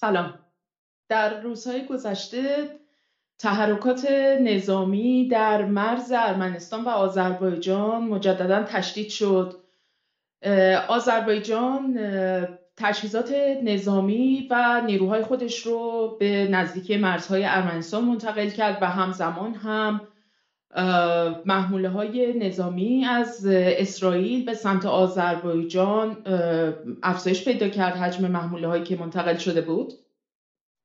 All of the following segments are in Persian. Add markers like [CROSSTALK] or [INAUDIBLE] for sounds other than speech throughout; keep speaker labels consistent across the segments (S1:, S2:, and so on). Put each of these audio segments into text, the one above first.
S1: سلام. در روزهای گذشته تحرکات نظامی در مرز ارمنستان و آذربایجان مجددا تشدید شد. آذربایجان تجهیزات نظامی و نیروهای خودش رو به نزدیکی مرزهای ارمنستان منتقل کرد و همزمان هم محموله های نظامی از اسرائیل به سمت آذربایجان افزایش پیدا کرد حجم محموله هایی که منتقل شده بود.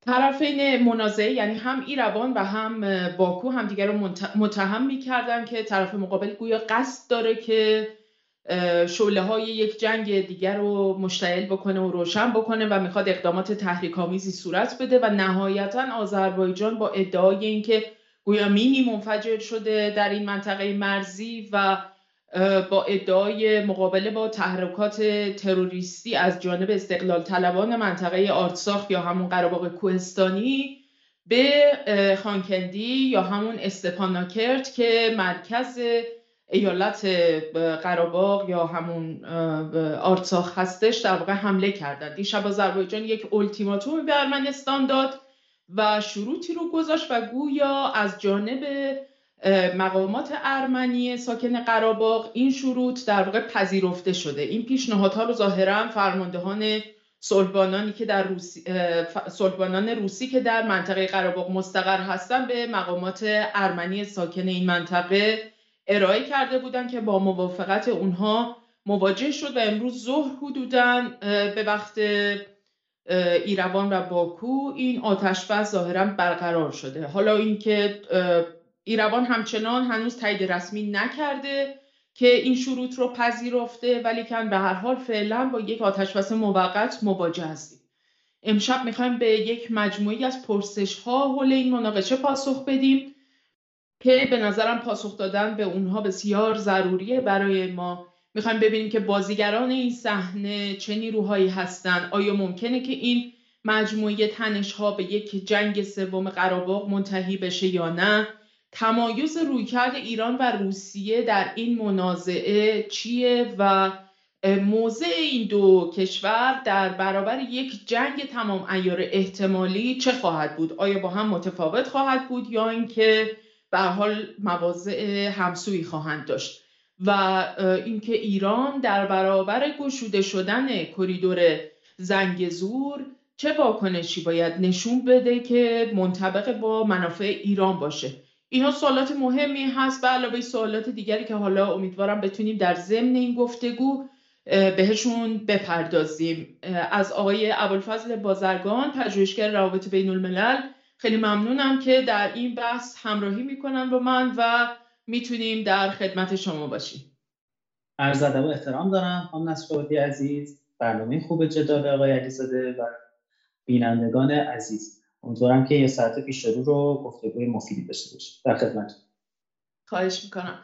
S1: طرفین منازعه یعنی هم ایروان و هم باکو همدیگر رو متهم می‌کردن که طرف مقابل گویا قصد داره که شعله های یک جنگ دیگر رو مشتعل بکنه و روشن بکنه و می‌خواد اقدامات تحریک آمیزی صورت بده و نهایتا آذربایجان با ادعای اینکه گویا مینی منفجر شده در این منطقه مرزی و با ادعای مقابله با تحرکات تروریستی از جانب استقلال طلبان منطقه آرتساخ یا همون قراباق کوهستانی به خانکندی یا همون استپاناکرت که مرکز ایالت قراباق یا همون آرتساخ هستش در واقع حمله کردند دیشب آذربایجان یک التیماتوم به ارمنستان داد و شروطی رو گذاشت و گویا از جانب مقامات ارمنی ساکن قراباق این شروط در واقع پذیرفته شده. این پیشنهادها رو ظاهرا فرماندهان صلحبانانی که در روسی صلحبانان روسی که در منطقه قراباق مستقر هستن به مقامات ارمنی ساکن این منطقه ارائه کرده بودند که با موافقت اونها مواجه شد و امروز ظهر حدودا به وقت ایروان و باکو این آتش بس ظاهرا برقرار شده. حالا اینکه ایروان همچنان هنوز تایید رسمی نکرده که این شروط رو پذیرفته ولی کن به هر حال فعلا با یک آتشبس موقت مواجه هستیم. امشب می‌خوایم به یک مجموعی از پرسش ها حول این مناقشه پاسخ بدیم که به نظرم پاسخ دادن به اونها بسیار ضروریه برای ما. می‌خوایم ببینیم که بازیگران این صحنه چه نیروهایی هستند آیا ممکنه که این مجموعه تنش ها به یک جنگ سوم قراباق منتهی بشه یا نه؟ تمایز رویکرد ایران و روسیه در این منازعه چیه و موضع این دو کشور در برابر یک جنگ تمام ایار احتمالی چه خواهد بود؟ آیا با هم متفاوت خواهد بود یا اینکه به حال مواضع همسویی خواهند داشت؟ و اینکه ایران در برابر گشوده شدن کریدور زنگ زور چه واکنشی باید نشون بده که منطبق با منافع ایران باشه؟ اینا سوالات مهمی هست به علاوه سوالات دیگری که حالا امیدوارم بتونیم در ضمن این گفتگو بهشون بپردازیم. از آقای ابوالفضل بازرگان پژوهشگر روابط بین الملل خیلی ممنونم که در این بحث همراهی می‌کنن با من و می‌تونیم در خدمت شما باشیم.
S2: عرض ادب و احترام دارم. خانم نصرآبادی عزیز برنامه خوب جدال آقای علیزاده و بینندگان عزیز. امیدوارم که یه ساعت پیش رو رو گفتگوی مفیدی داشته باشیم. در خدمت.
S1: خواهش می‌کنم.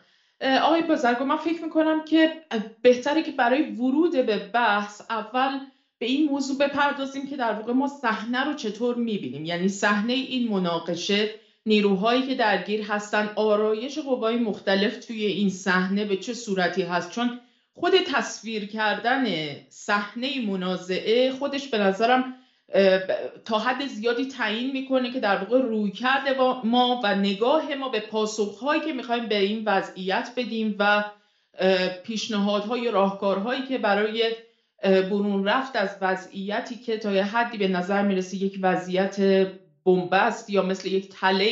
S1: آقای بازرگان من فکر می‌کنم که بهتره که برای ورود به بحث اول به این موضوع بپردازیم که در واقع ما صحنه رو چطور می‌بینیم. یعنی صحنه این مناقشه نیروهایی که درگیر هستن آرایش قوای مختلف توی این صحنه به چه صورتی هست؟ چون خود تصویر کردن صحنه منازعه خودش به نظرم تا حد زیادی تعیین می‌کنه که در واقع روی کرده ما و نگاه ما به پاسخهایی که می‌خوایم به این وضعیت بدیم و پیشنهادهای راهکارهایی که برای برون رفت از وضعیتی که تا یه حدی به نظر می‌رسه یک وضعیت بنبست یا مثل یک تله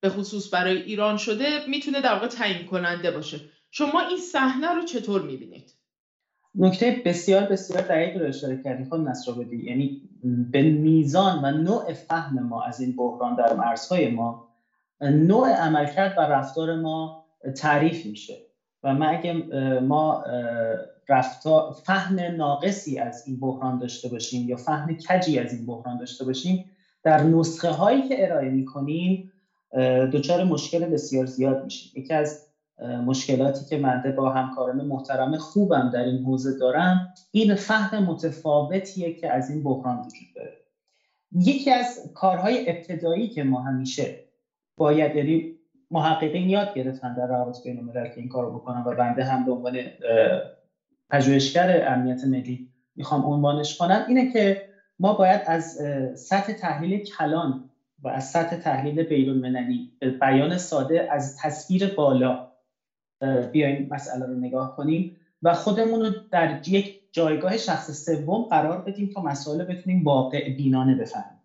S1: به خصوص برای ایران شده می‌تونه در واقع تعیین کننده باشه. شما این صحنه رو چطور می‌بینید؟
S2: نکته بسیار بسیار دقیق رو اشاره کردی خانم بدی یعنی به میزان و نوع فهم ما از این بحران در مرزهای ما نوع عملکرد و رفتار ما تعریف میشه. و ما اگه ما رفتار فهم ناقصی از این بحران داشته باشیم یا فهم کجی از این بحران داشته باشیم در نسخه هایی که ارائه می‌کنیم دچار مشکل بسیار زیاد میشیم. یکی از مشکلاتی که من با همکاران محترم خوبم در این حوزه دارم این فهم متفاوتیه که از این بحران وجود داره. یکی از کارهای ابتدایی که ما همیشه باید یعنی محققین یاد گرفتن در روابط بین الملل که این کارو بکنن و بنده هم به عنوان پژوهشگر امنیت ملی می‌خوام عنوانش کنم اینه که ما باید از سطح تحلیل کلان و از سطح تحلیل بیرون منلی بیان ساده از تصویر بالا بیایم مسئله رو نگاه کنیم و خودمون رو در یک جایگاه شخص سوم قرار بدیم تا مسائل بتونیم واقع بینانه بفهمیم.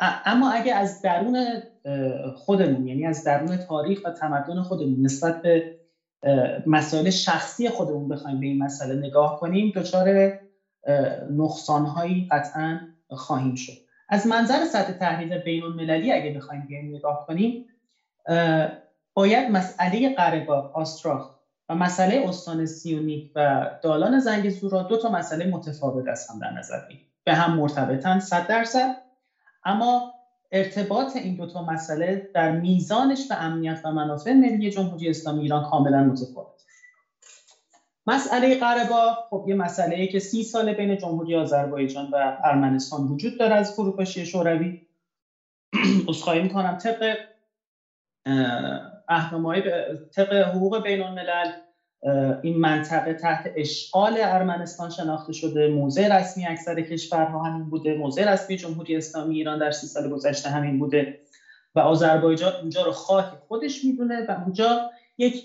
S2: اما اگه از درون خودمون یعنی از درون تاریخ و تمدن خودمون نسبت به مسائل شخصی خودمون بخوایم به این مسئله نگاه کنیم دچار نقصانهایی قطعا خواهیم شد. از منظر سطح تحلیل بین المللی اگه بخوایم بیایم نگاه کنیم باید مسئله قرهباغ آستراخ و مسئله استان سیونیک و دالان زنگزور را دو تا مسئله متفاوت از هم در نظر بگیریم. به هم مرتبطن صد درصد. اما ارتباط این دو تا مسئله در میزانش و امنیت و منافع ملی جمهوری اسلامی ایران کاملا متفاوت. مسئله قره خب یه مسئله ای که سی سال بین جمهوری آذربایجان و ارمنستان وجود داره از فروپاشی شوروی. عذرخواهی می‌کنم. طبق اهنامه‌های طبق حقوق بین الملل این منطقه تحت اشغال ارمنستان شناخته شده. موضع رسمی اکثر کشورها همین بوده. موضع رسمی جمهوری اسلامی ایران در سی سال گذشته همین بوده. و آذربایجان اونجا رو خاک خودش می‌دونه و اونجا یک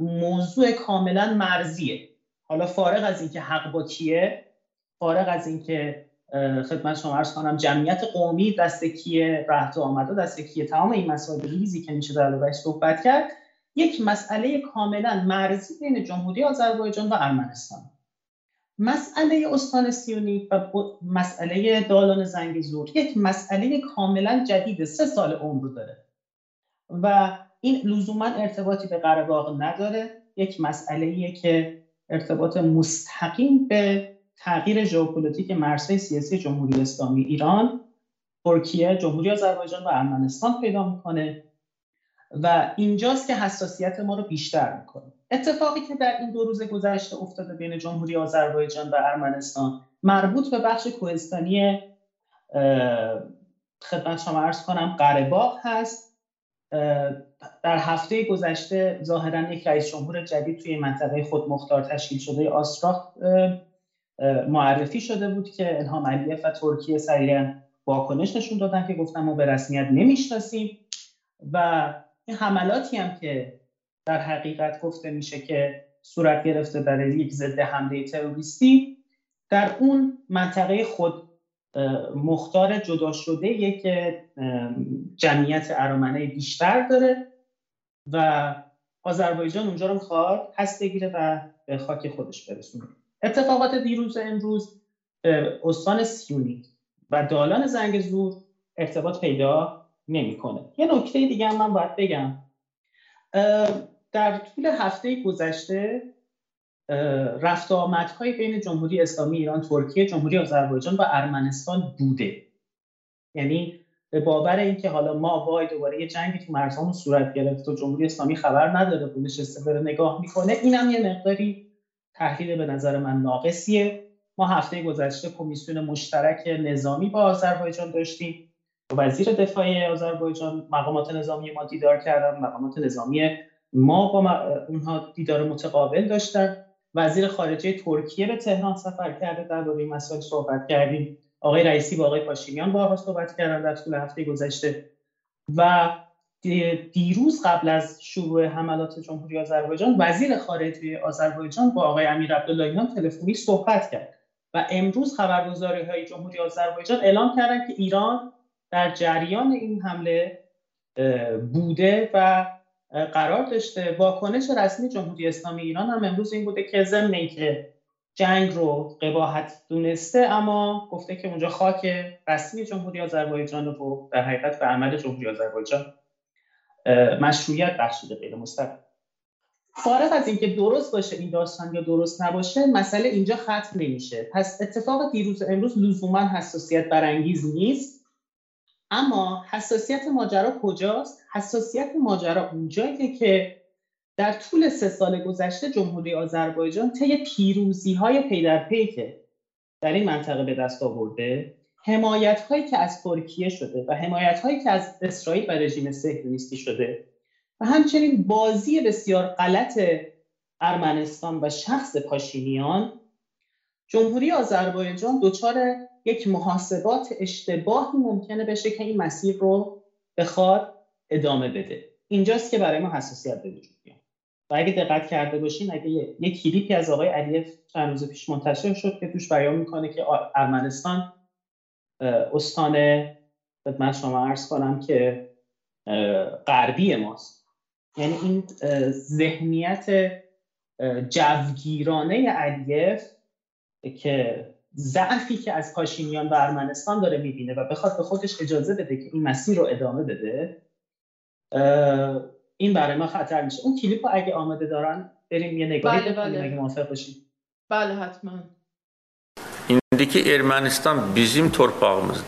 S2: موضوع کاملا مرزیه. حالا فارغ از اینکه حق با کیه فارغ از اینکه خدمت شما عرض کنم جمعیت قومی دست کیه رهت آمده دست کیه تمام این مسائل ریزی که میشه در صحبت کرد یک مسئله کاملا مرزی بین جمهوری آذربایجان و ارمنستان. مسئله استان سیونی و مسئله دالان زنگ زور یک مسئله کاملا جدید سه سال عمر داره. و این لزوما ارتباطی به قره نداره. یک مسئله که ارتباط مستقیم به تغییر ژئوپلیتیک مرزهای سیاسی جمهوری اسلامی. ایران ترکیه جمهوری آذربایجان و ارمنستان پیدا می‌کنه و اینجاست که حساسیت ما رو بیشتر می‌کنه. اتفاقی که در این دو روز گذشته افتاده بین جمهوری آذربایجان و ارمنستان مربوط به بخش کوهستانی خدمت شما ارز کنم قرهباغ هست. در هفته گذشته ظاهرا یک رئیس جمهور جدید توی منطقه خود مختار تشکیل شده آستراخ معرفی شده بود که الهام علیف و ترکیه سریعا واکنش نشون دادن که گفتن ما به رسمیت نمی‌شناسیم. و این حملاتی هم که در حقیقت گفته میشه که صورت گرفته برای یک ضد حمله تروریستی در اون منطقه خود مختار جدا شده که جمعیت ارامنه بیشتر داره و آذربایجان اونجا رو می‌خواد پس بگیره و به خاک خودش برسونه. اتفاقات دیروز امروز استان سیونی و دالان زنگ زور ارتباط پیدا نمی‌کنه. یه نکته دیگه هم من باید بگم. در طول هفته گذشته رفت آمدهای بین جمهوری اسلامی ایران ترکیه جمهوری آذربایجان و ارمنستان بوده. یعنی به باور اینکه حالا ما وای دوباره یه جنگی تو مرزامون صورت گرفت و جمهوری اسلامی خبر نداره و نشسته بره نگاه می‌کنه اینم یه مقداری تحلیل به نظر من ناقصیه. ما هفته گذشته کمیسیون مشترک نظامی با آذربایجان داشتیم. وزیر دفاع آذربایجان مقامات نظامی ما دیدار کردن مقامات نظامی ما با اونها دیدار متقابل داشتن. وزیر خارجه ترکیه به تهران سفر کرده. در این مسائل صحبت کردیم. آقای رئیسی با آقای پاشینیان با صحبت کردن در طول هفته گذشته. و دیروز قبل از شروع حملات جمهوری آذربایجان وزیر خارجه آذربایجان با آقای امیر عبداللهیان تلفنی صحبت کرد. و امروز خبرگزاری های جمهوری آذربایجان اعلام کردن که ایران در جریان این حمله بوده و قرار داشته. واکنش رسمی جمهوری اسلامی ایران هم امروز این بوده که ضمن که جنگ رو قباحت دونسته اما گفته که اونجا خاک رسمی جمهوری آذربایجان رو در حقیقت به عمل جمهوری آذربایجان مشروعیت بخشیده غیر مستقیم. فارغ از اینکه درست باشه این داستان یا درست نباشه مسئله اینجا ختم نمیشه. پس اتفاق دیروز امروز لزوما حساسیت برانگیز نیست. اما حساسیت ماجرا کجاست؟ حساسیت ماجرا اونجاییه که در طول سه سال گذشته جمهوری آذربایجان طی پیروزی های پی در پی که در این منطقه به دست آورده حمایت هایی که از ترکیه شده و حمایت هایی که از اسرائیل و رژیم صهیونیستی شده و همچنین بازی بسیار غلط ارمنستان و شخص پاشینیان جمهوری آذربایجان دچار یک محاسبات اشتباهی ممکنه بشه که این مسیر رو بخواد ادامه بده. اینجاست که برای ما حساسیت به وجود میاد. و اگه دقت کرده باشین اگه یک کلیپی از آقای علیف چند روز پیش منتشر شد که توش بیان می‌کنه که ارمنستان استان خدمت شما عرض کنم که غربی ماست. یعنی این ذهنیت جوگیرانه علیف که ضعفی که از پاشینیان و ارمنستان داره می‌بینه و بخواد به خودش اجازه بده که این مسیر رو ادامه بده این برای ما خطر میشه. اون کلیپ رو اگه آمده دارن بریم یه نگاهی
S1: بله بله.
S2: بکنیم اگه موافق باشیم
S1: بله حتما.
S3: اینکه ارمنستان بیزیم ترپاقمز ده.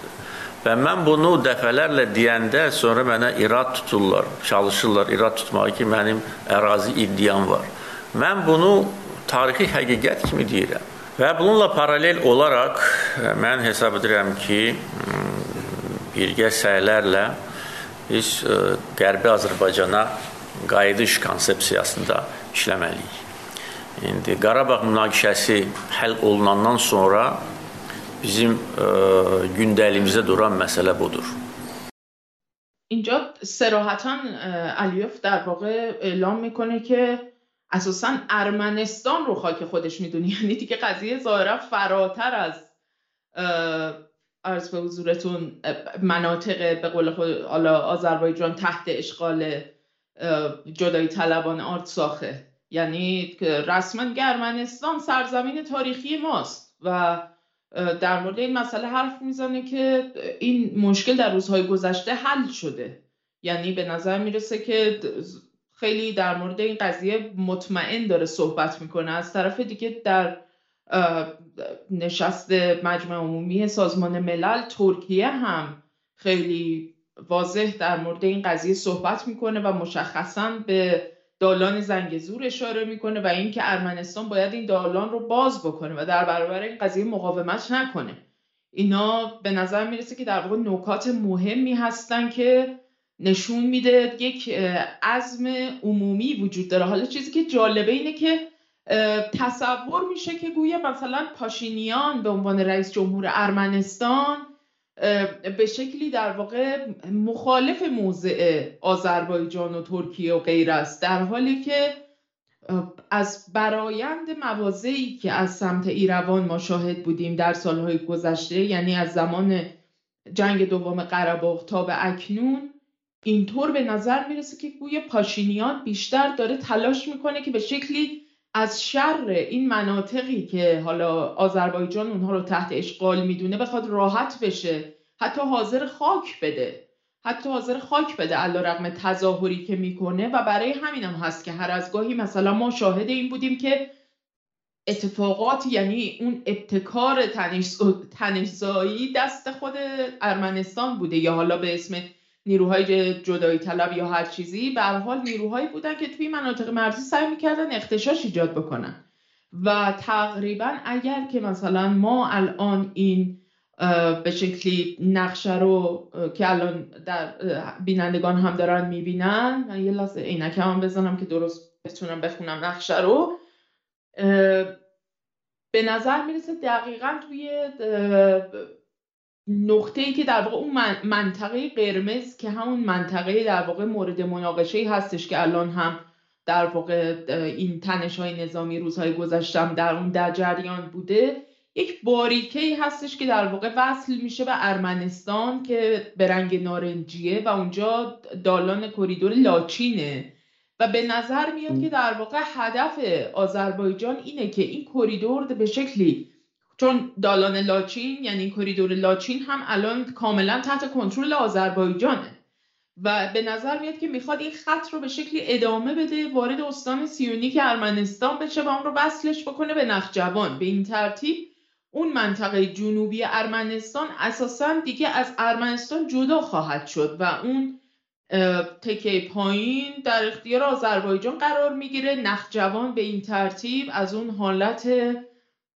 S3: و من بونو دفعلرلا دیانده سونرا منا ایراد توتولار چالشولار ایراد توتماقی که منیم ارازی ایدیان وار. من بونو تاریخی حقیقت کمی دیرم Və bununla paralel olaraq mən hesab edirəm ki, birgə səylərlə biz Qərbi Azərbaycana qayıdış konsepsiyasında işləməliyik. İndi Qarabağ münaqişəsi həll olunandan sonra bizim gündəlimizdə duran məsələ budur.
S1: اینجا سراحتا علیوف در واقع اعلام میکنه که اساسا ارمنستان رو خاک خودش می‌دونی. [LAUGHS] یعنی دیگه قضیه ظاهرا فراتر از ارز به حضورتون مناطق به قول خود آذربایجان تحت اشغال جدایی طلبان آرتساخه یعنی رسما ارمنستان سرزمین تاریخی ماست و در مورد این مسئله حرف می‌زنه که این مشکل در روزهای گذشته حل شده. یعنی به نظر می‌رسه که خیلی در مورد این قضیه مطمئن داره صحبت می‌کنه. از طرف دیگه در نشست مجمع عمومی سازمان ملل ترکیه هم خیلی واضح در مورد این قضیه صحبت می‌کنه و مشخصا به دالان زنگزور اشاره می‌کنه و اینکه ارمنستان باید این دالان رو باز بکنه و در برابر این قضیه مقاومت نکنه. اینا به نظر می‌رسه که در واقع نکات مهمی هستن که نشون میده یک عزم عمومی وجود داره. حالا چیزی که جالبه اینه که تصور میشه که گویا مثلا پاشینیان به عنوان رئیس جمهور ارمنستان به شکلی در واقع مخالف موضع آذربایجان و ترکیه و غیر است. در حالی که از برایند موازهی که از سمت ایروان ما شاهد بودیم در سالهای گذشته یعنی از زمان جنگ دوم قرباغ تا به اکنون اینطور به نظر می‌رسه که گویا پاشینیان بیشتر داره تلاش می‌کنه که به شکلی از شر این مناطقی که حالا آذربایجان اونها رو تحت اشغال می‌دونه بخواد راحت بشه حتی حاضر خاک بده. حتی حاضر خاک بده علا رقم تظاهری که می‌کنه و برای همین هم هست که هر از گاهی مثلا ما شاهد این بودیم که اتفاقات یعنی اون ابتکار تنشزایی دست خود ارمنستان بوده یا حالا به اسم نیروهای جدایی طلب یا هر چیزی به حال نیروهایی بودن که توی مناطق مرزی سعی می‌کردن اختشاش ایجاد بکنن. و تقریبا اگر که مثلا ما الان این به شکلی نقشه رو که الان در بینندگان هم دارن می‌بینن من یه لحظه عینک هم بزنم که درست بتونم بخونم نقشه رو. به نظر می‌رسه دقیقا توی نقطه ای که در واقع اون منطقه قرمز که همون منطقه در واقع مورد مناقشه هستش که الان هم در واقع این تنش های نظامی روزهای گذشتم در اون در جریان بوده یک باریکه هستش که در واقع وصل میشه به ارمنستان که به رنگ نارنجیه و اونجا دالان کریدور لاچینه. و به نظر میاد که در واقع هدف آذربایجان اینه که این کریدور به شکلی چون دالان لاچین یعنی کریدور لاچین هم الان کاملا تحت کنترل آذربایجانه. و به نظر میاد که می‌خواد این خط رو به شکلی ادامه بده وارد استان سیونیک ارمنستان بشه و اون رو وصلش بکنه به نخجوان به این ترتیب اون منطقه جنوبی ارمنستان اساسا دیگه از ارمنستان جدا خواهد شد و اون تکه پایین در اختیار آذربایجان قرار می‌گیره. نخجوان به این ترتیب از اون حالت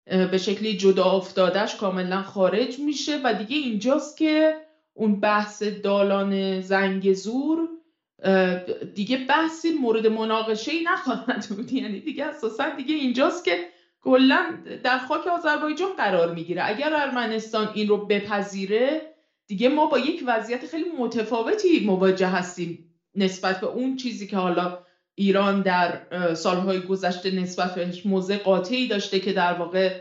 S1: به شکلی جدا افتادش کاملا خارج میشه و دیگه اینجاست که اون بحث دالان زنگ زور دیگه بحثی مورد مناقشه ای نخواهد بود. [LAUGHS] یعنی دیگه اساسا دیگه اینجاست که کلا در خاک آذربایجان قرار می‌گیره. اگر ارمنستان این رو بپذیره دیگه ما با یک وضعیت خیلی متفاوتی مواجه هستیم نسبت به اون چیزی که حالا ایران در سالهای گذشته نسبت بهش موضع قاطعی داشته که در واقع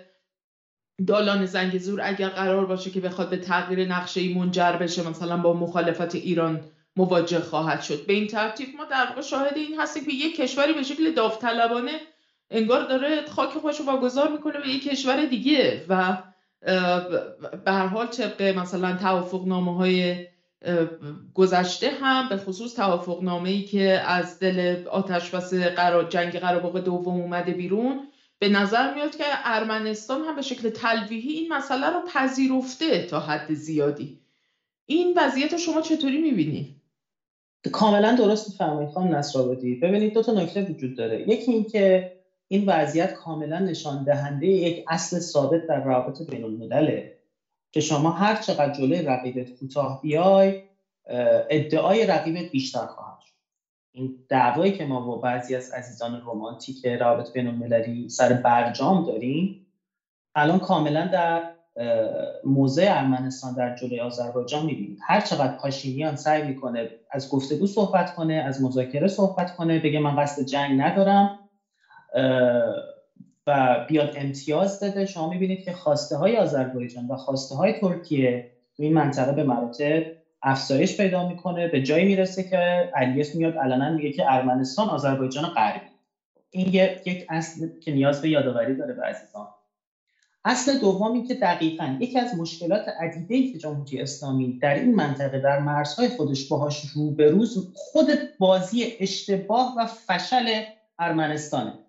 S1: دالان زور اگر قرار باشه که بخواد به تغییر نقشه منجر بشه مثلا با مخالفت ایران مواجه خواهد شد. به این ترتیب ما در واقع شاهد این هستیم که یک کشوری به شکل داوطلبانه انگار داره خاک خودش رو واگذار می‌کنه به یک کشور دیگه و به هر حال طبق مثلا توافق نامه های گذشته هم به خصوص توافق نامه ای که از دل آتش بس قرار جنگ قراباق دوم اومده بیرون به نظر میاد که ارمنستان هم به شکل تلویحی این مسئله رو پذیرفته تا حد زیادی. این وضعیت شما چطوری می‌بینی؟
S2: کاملا درست میفرمایید خانم نصرآبادی. ببینید دو تا نکته وجود داره. یکی اینکه این وضعیت کاملا نشان دهنده یک اصل ثابت در روابط بین الملله که شما هر چقدر جلوی رقیبت کوتاه بیای ادعای رقیبت بیشتر خواهد شد. این دعوایی که ما با بعضی از عزیزان رومانتیک روابط بین المللی سر برجام داریم الان کاملا در موضع ارمنستان در جلوی آذربایجان می‌بینید هر چقدر پاشینیان سعی می‌کنه از گفتگو صحبت کنه از مذاکره صحبت کنه بگه من قصد جنگ ندارم و بیاد امتیاز داده شما می‌بینید که خواسته های آذربایجان و خواسته های ترکیه تو این منطقه به مراتب افزایش پیدا می‌کنه. به جایی می‌رسه که علیس میاد علنا میگه که ارمنستان آذربایجان غربی. این یک اصل که نیاز به یادآوری داره به عزیزان. اصل دومی که دقیقا یکی از مشکلات عدیده که جمهوری اسلامی در این منطقه در مرزهای خودش باهاش روبروز خود بازی اشتباه و فشل ارمنستانه.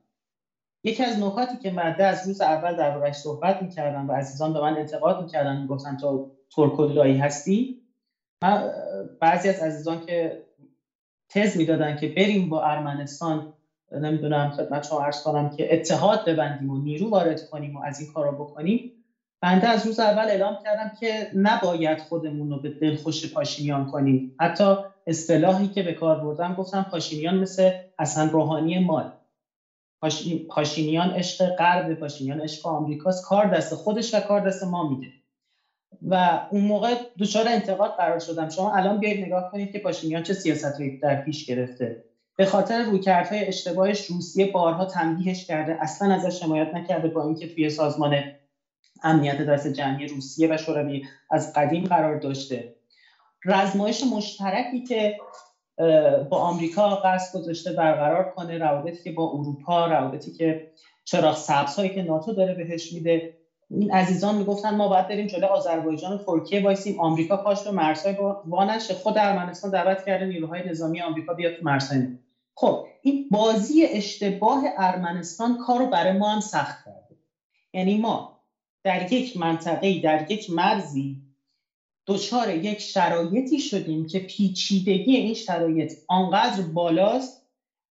S2: یکی از نکاتی که مده از روز اول در واقعش صحبت می‌کردم و عزیزان به من انتقاد می‌کردن می‌گفتن تو ترکولایی هستی. من بعضی از عزیزان که تز می‌دادن که بریم با ارمنستان نمی‌دونم خدمت شما عرض کنم که اتحاد ببندیم و نیرو وارد کنیم و از این کارا بکنیم. بنده از روز اول اعلام کردم که نباید خودمون رو به دلخوش پاشینیان کنیم. حتی اصطلاحی که به کار بردم گفتم پاشینیان مثل حسن روحانی مال. پاشینیان عشق غرب پاشینیان عشق آمریکاست. کار دست خودش و کار دست ما میده. و اون موقع دچار انتقاد قرار شدم. شما الان بیاید نگاه کنید که پاشینیان چه سیاست در پیش گرفته. به خاطر رویکردهای اشتباهش روسیه بارها تنبیهش کرده. اصلا ازش حمایت نکرده با اینکه توی سازمان امنیت دست جمعی روسیه و شوروی از قدیم قرار داشته. رزمایش مشترکی که با آمریکا قصد گذاشته برقرار کنه روابطی که با اروپا روابطی که چراغ سبزهایی که ناتو داره بهش میده. این عزیزان می‌گفتن ما باید بریم جلوی آذربایجان و ترکیه وایسیم. آمریکا پاش به مرزهای وانش خود ارمنستان دعوت کرده نیروهای نظامی آمریکا بیاد تو مرزهای خب این بازی اشتباه ارمنستان کار رو برای ما هم سخت کرده. یعنی ما در یک منطقه در یک مرزی دچار یک شرایطی شدیم که پیچیدگی این شرایط آنقدر بالاست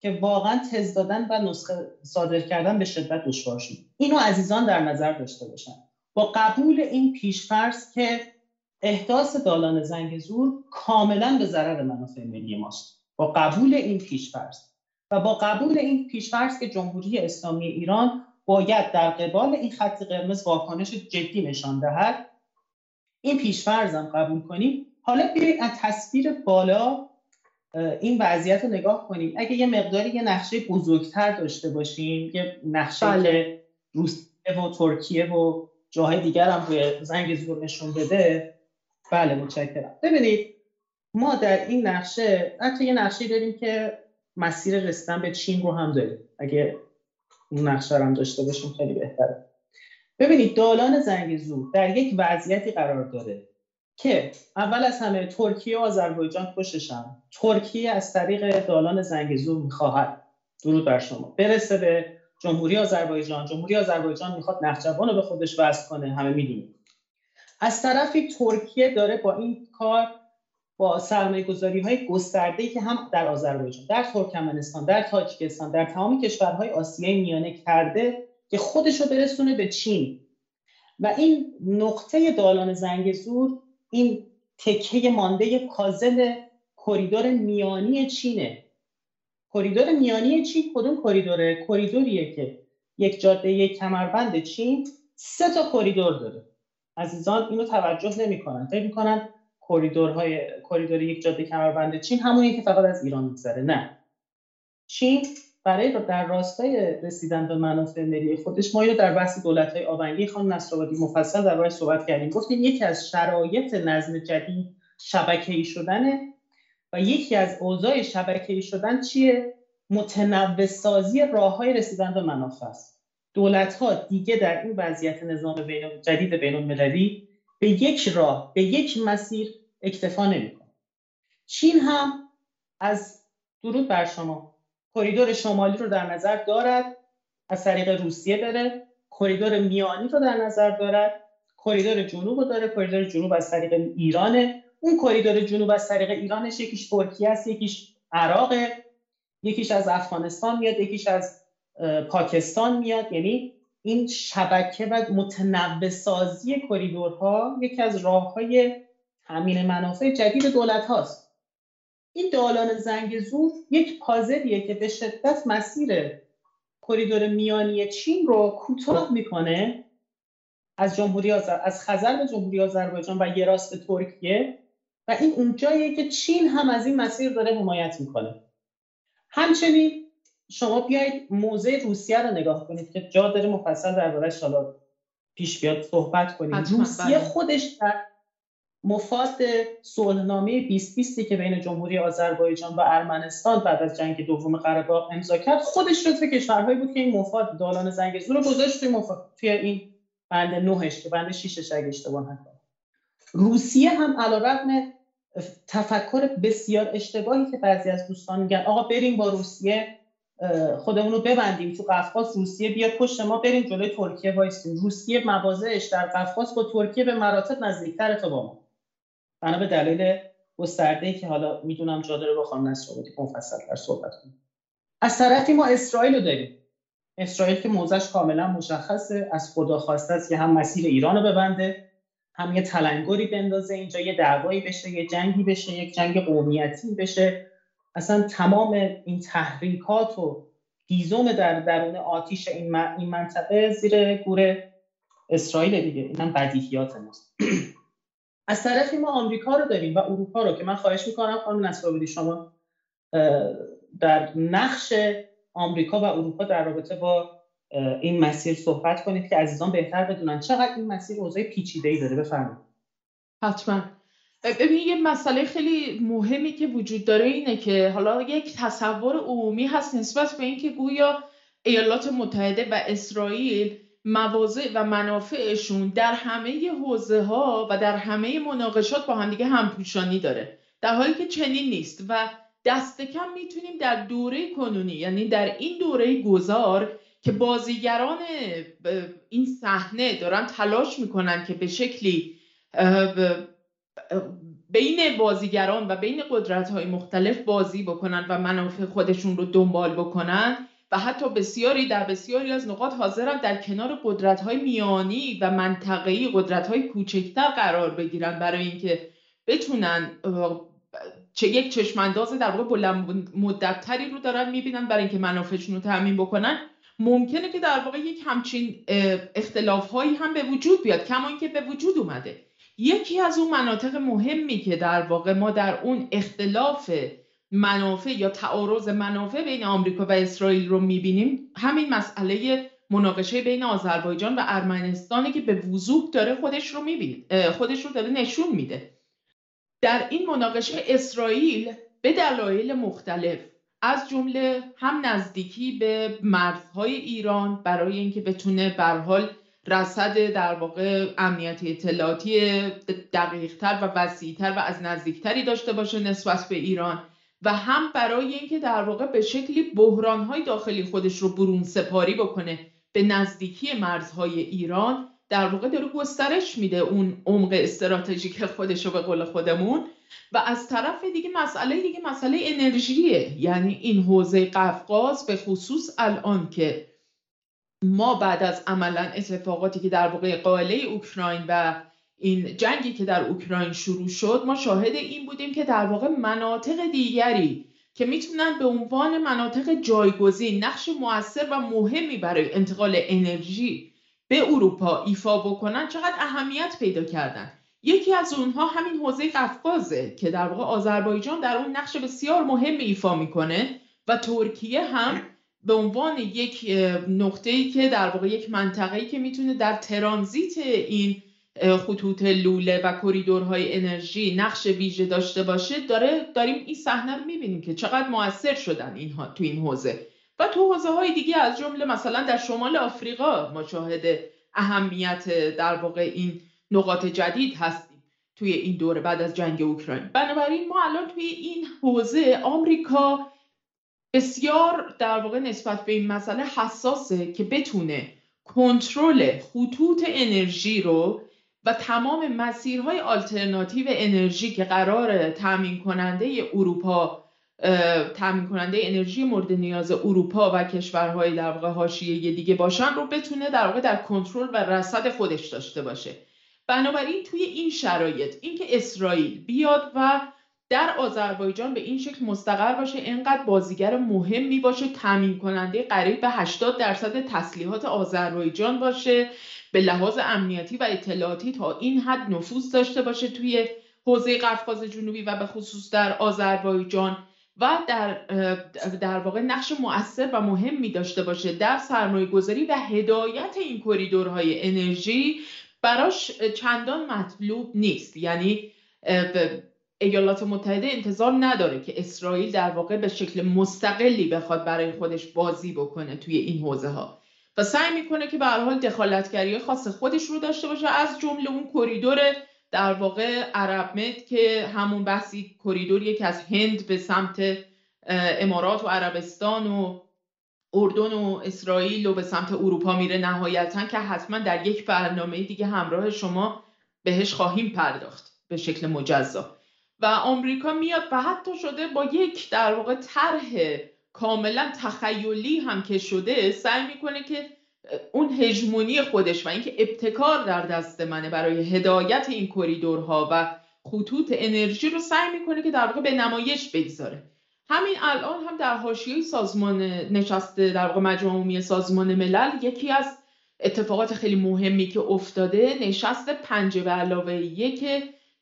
S2: که واقعا تز دادن و نسخه صادر کردن به شدت دشوار شد. اینو عزیزان در نظر داشته باشن. با قبول این پیشفرض که احداث دالان زنگ زور کاملا به ضرر منافع ملی ماست. با قبول این پیشفرض و با قبول این پیشفرض که جمهوری اسلامی ایران باید در قبال این خط قرمز واکنش جدی نشان دهد این پیشفرزم قبول کنیم. حالا بیایید از تصویر بالا این وضعیت رو نگاه کنیم. اگه یه مقداری یه نقشه بزرگتر داشته باشیم یه نقشه بله. که روسیه و ترکیه و جاهای دیگر هم روی زنگ زور نشون بده. بله متشکرم. ببینید ما در این نقشه حتی یه نقشه داریم که مسیر رسیدن به چین رو هم داریم. اگه اون نقشه رو هم داشته باشیم خیلی بهتره. ببینید دالان زنگ زور در یک وضعیتی قرار داره که اول از همه ترکیه و آذربایجان خوششن. ترکیه از طریق دالان زنگ زور می‌خواهد. درود بر شما. برسه به جمهوری آذربایجان. جمهوری آذربایجان می‌خواد نخجوان رو به خودش وصل کنه همه می‌دونیم از طرفی ترکیه داره با این کار با سرمایه گذاری های گسترده که هم در آذربایجان در ترکمنستان در تاجیکستان در تمام کشورهای آسیای میانه کرده که خودش رو برسونه به چین. و این نقطه دالان زور این تکه مانده پازل کریدور میانی چینه. کریدور میانی چین کدوم کریدوره کریدوریه که یک جاده یک کمربند چین سه تا کریدور داره. عزیزان اینو توجه نمی‌کنن. فکر می‌کنن کریدورهای کریدور یک جاده کمربند چین همونی که فقط از ایران میگذره. نه. چین برای در راستای رسیدن به منافع ملی خودش ما اینو در بحث دولت های آونگی خان نصرآبادی مفصل در صحبت کردیم. گفتیم یکی از شرایط نظم جدید شبکه‌ای شدنه و یکی از اوضاع شبکه‌ای شدن چیه؟ متنوع سازی راه های رسیدن به منافع است. دولت ها دیگه در این وضعیت نظام بین جدید بین المللی به یک راه به یک مسیر اکتفا نمی‌کنه چین هم از درود بر شما. کریدور شمالی رو در نظر دارد از طریق روسیه بره کریدور میانی رو در نظر دارد کریدور جنوب رو داره کریدور جنوب از طریق ایرانه. اون کریدور جنوب از طریق ایرانش یکیش ترکیه است یکیش عراق یکیش از افغانستان میاد یکیش از پاکستان میاد. یعنی این شبکه و متنوع سازی کریدورها یکی از راه های تامین منافع جدید دولت هاست این دالان زنگ زور یک پازلیه که به شدت مسیر کریدور میانی چین رو کوتاه می‌کنه از جمهوری از خزر به جمهوری آذربایجان و یه راست ترکیه. و این اونجاییه که چین هم از این مسیر داره حمایت می‌کنه. همچنین شما بیایید موضع روسیه رو نگاه کنید که جا داره مفصل دربارهش حالا پیش بیاد صحبت کنید روسیه بله. خودش در مفاد صلحنامه 2020 که بین جمهوری آذربایجان و ارمنستان بعد از جنگ دوم قره امضا کرد خودش جزو کشورهایی بود که این مفاد دالان زنگزور رو گذاشت توی, مفاد توی این بند نهش که بند شیشش اگه اشتباه نکنم. روسیه هم علیرغم تفکر بسیار اشتباهی که بعضی از دوستان میگن آقا بریم با روسیه خودمون رو ببندیم تو قفقاز روسیه بیا پشت ما بریم جلوی ترکیه وایسیم. روسیه مواضعش در قفقاز با ترکیه به مراتب نزدیکتر تا با ما. بنا به دلیل گسترده که حالا می‌دونم جا داره با خانم نصرآبادی مفصل در صحبت کنیم. از طرفی ما اسرائیل رو داریم. اسرائیل که موضعش کاملا مشخصه از خدا خواسته است که هم مسیر ایران رو ببنده هم یه تلنگری بندازه اینجا یه دعوایی بشه یه جنگی بشه یک جنگ قومیتی بشه. اصلا تمام این تحریکات و هیزم در درون آتیش این, این منطقه زیر گور اسرائیل دیگه. اینم بدیهیات ماست. [CLEARS THROAT] از طرفی ما آمریکا رو داریم و اروپا رو که من خواهش می‌کنم خانم نصرآبادی شما در نقش آمریکا و اروپا در رابطه با این مسیر صحبت کنید که عزیزان بهتر بدونن چقدر این مسیر اوضاع پیچیده‌ای داره. بفرمایید.
S1: حتما. ببین یه مسئله خیلی مهمی که وجود داره اینه که حالا یک تصور عمومی هست نسبت به اینکه گویا ایالات متحده و اسرائیل مواضع و منافعشون در همه حوزه ها و در همه مناقشات با همدیگه همپوشانی داره. در حالی که چنین نیست و دست کم می‌تونیم در دوره کنونی یعنی در این دوره گذار که بازیگران این صحنه دارن تلاش می‌کنن که به شکلی بین بازیگران و بین قدرت های مختلف بازی بکنن و منافع خودشون رو دنبال بکنن و حتی بسیاری در بسیاری از نقاط حاضرن در کنار قدرت های میانی و منطقه‌ای قدرت های کوچکتر قرار بگیرن برای اینکه بتونن چه یک چشمانداز در واقع بلند مدتتری رو دارن می‌بینن برای اینکه منافعشون رو تامین بکنن. ممکنه که در واقع یک همچین اختلاف هایی هم به وجود بیاد کما اینکه به وجود اومده. یکی از اون مناطق مهمی که در واقع ما در اون اختلاف منافع یا تعارض منافع بین آمریکا و اسرائیل رو می‌بینیم. همین مسئله مناقشه بین آذربایجان و ارمنستانی که به وضوح داره خودش رو می‌بینه خودش رو داره نشون میده. در این مناقشه اسرائیل به دلایل مختلف از جمله هم نزدیکی به مرزهای ایران برای اینکه بتونه به حال رصد در واقع امنیتی اطلاعاتی دقیقتر و وسیعتر و از نزدیکتری داشته باشه نسبت به ایران. و هم برای اینکه در واقع به شکلی بحرانهای داخلی خودش رو برون سپاری بکنه به نزدیکی مرزهای ایران در واقع داره گسترش میده اون عمق استراتژیک خودش رو به قول خودمون. و از طرف دیگه مسئله دیگه مسئله انرژیه. یعنی این حوزه قفقاز به خصوص الان که ما بعد از عملا اتفاقاتی که در واقع قائله اوکراین و این جنگی که در اوکراین شروع شد ما شاهد این بودیم که در واقع مناطق دیگری که می‌تونن به عنوان مناطق جایگزین نقش موثر و مهمی برای انتقال انرژی به اروپا ایفا بکنن چقدر اهمیت پیدا کردن. یکی از اونها همین حوزه قفقازه که در واقع آذربایجان در اون نقش بسیار مهم ایفا می‌کنه و ترکیه هم به عنوان یک نقطه ای که در واقع یک منطقه ای که می‌تونه در ترانزیت این خطوط لوله و کریدورهای انرژی نقش ویژه داشته باشه داره داریم این صحنه رو می‌بینیم که چقدر موثر شدن اینها تو این حوزه. و تو حوزه های دیگه از جمله مثلا در شمال آفریقا ما شاهد اهمیت در واقع این نقاط جدید هستیم توی این دوره بعد از جنگ اوکراین. بنابراین ما الان توی این حوزه آمریکا بسیار در واقع نسبت به این مسئله حساسه که بتونه کنترل خطوط انرژی رو و تمام مسیرهای آلترناتیو انرژی که قرار تامین کننده اروپا تامین کننده انرژی مورد نیاز اروپا و کشورهای در واقع حاشیه دیگه باشن رو بتونه در واقع در کنترل و رصد خودش داشته باشه. بنابراین توی این شرایط اینکه اسرائیل بیاد و در آذربایجان به این شکل مستقر باشه اینقدر بازیگر مهمی باشه تامین کننده قریب به 80 درصد تسلیحات آذربایجان باشه به لحاظ امنیتی و اطلاعاتی تا این حد نفوذ داشته باشه توی حوزه قفقاز جنوبی و به خصوص در آذربایجان و در در واقع نقش مؤثر و مهمی داشته باشه در سرمایه گذاری و هدایت این کریدورهای انرژی براش چندان مطلوب نیست. یعنی ایالات متحده انتظار نداره که اسرائیل در واقع به شکل مستقلی بخواد برای خودش بازی بکنه توی این حوزه ها و سعی می‌کنه که به هر حال دخالتگری خاص خودش رو داشته باشه. از جمله اون کریدور در واقع عرب مد که همون بحثی کریدوریه که از هند به سمت امارات و عربستان و اردن و اسرائیل و به سمت اروپا میره نهایتا که حتما در یک برنامه دیگه همراه شما بهش خواهیم پرداخت به شکل مجزا. و آمریکا میاد و حتی شده با یک در واقع طرح کاملا تخیلی هم که شده سعی می‌کنه که اون هژمونی خودش و اینکه ابتکار در دست منه برای هدایت این کریدورها و خطوط انرژی رو سعی می‌کنه که در واقع به نمایش بگذاره. همین الان هم در حاشیه سازمان نشسته در واقع مجمع عمومی سازمان ملل یکی از اتفاقات خیلی مهمی که افتاده نشست پنج به علاوه یک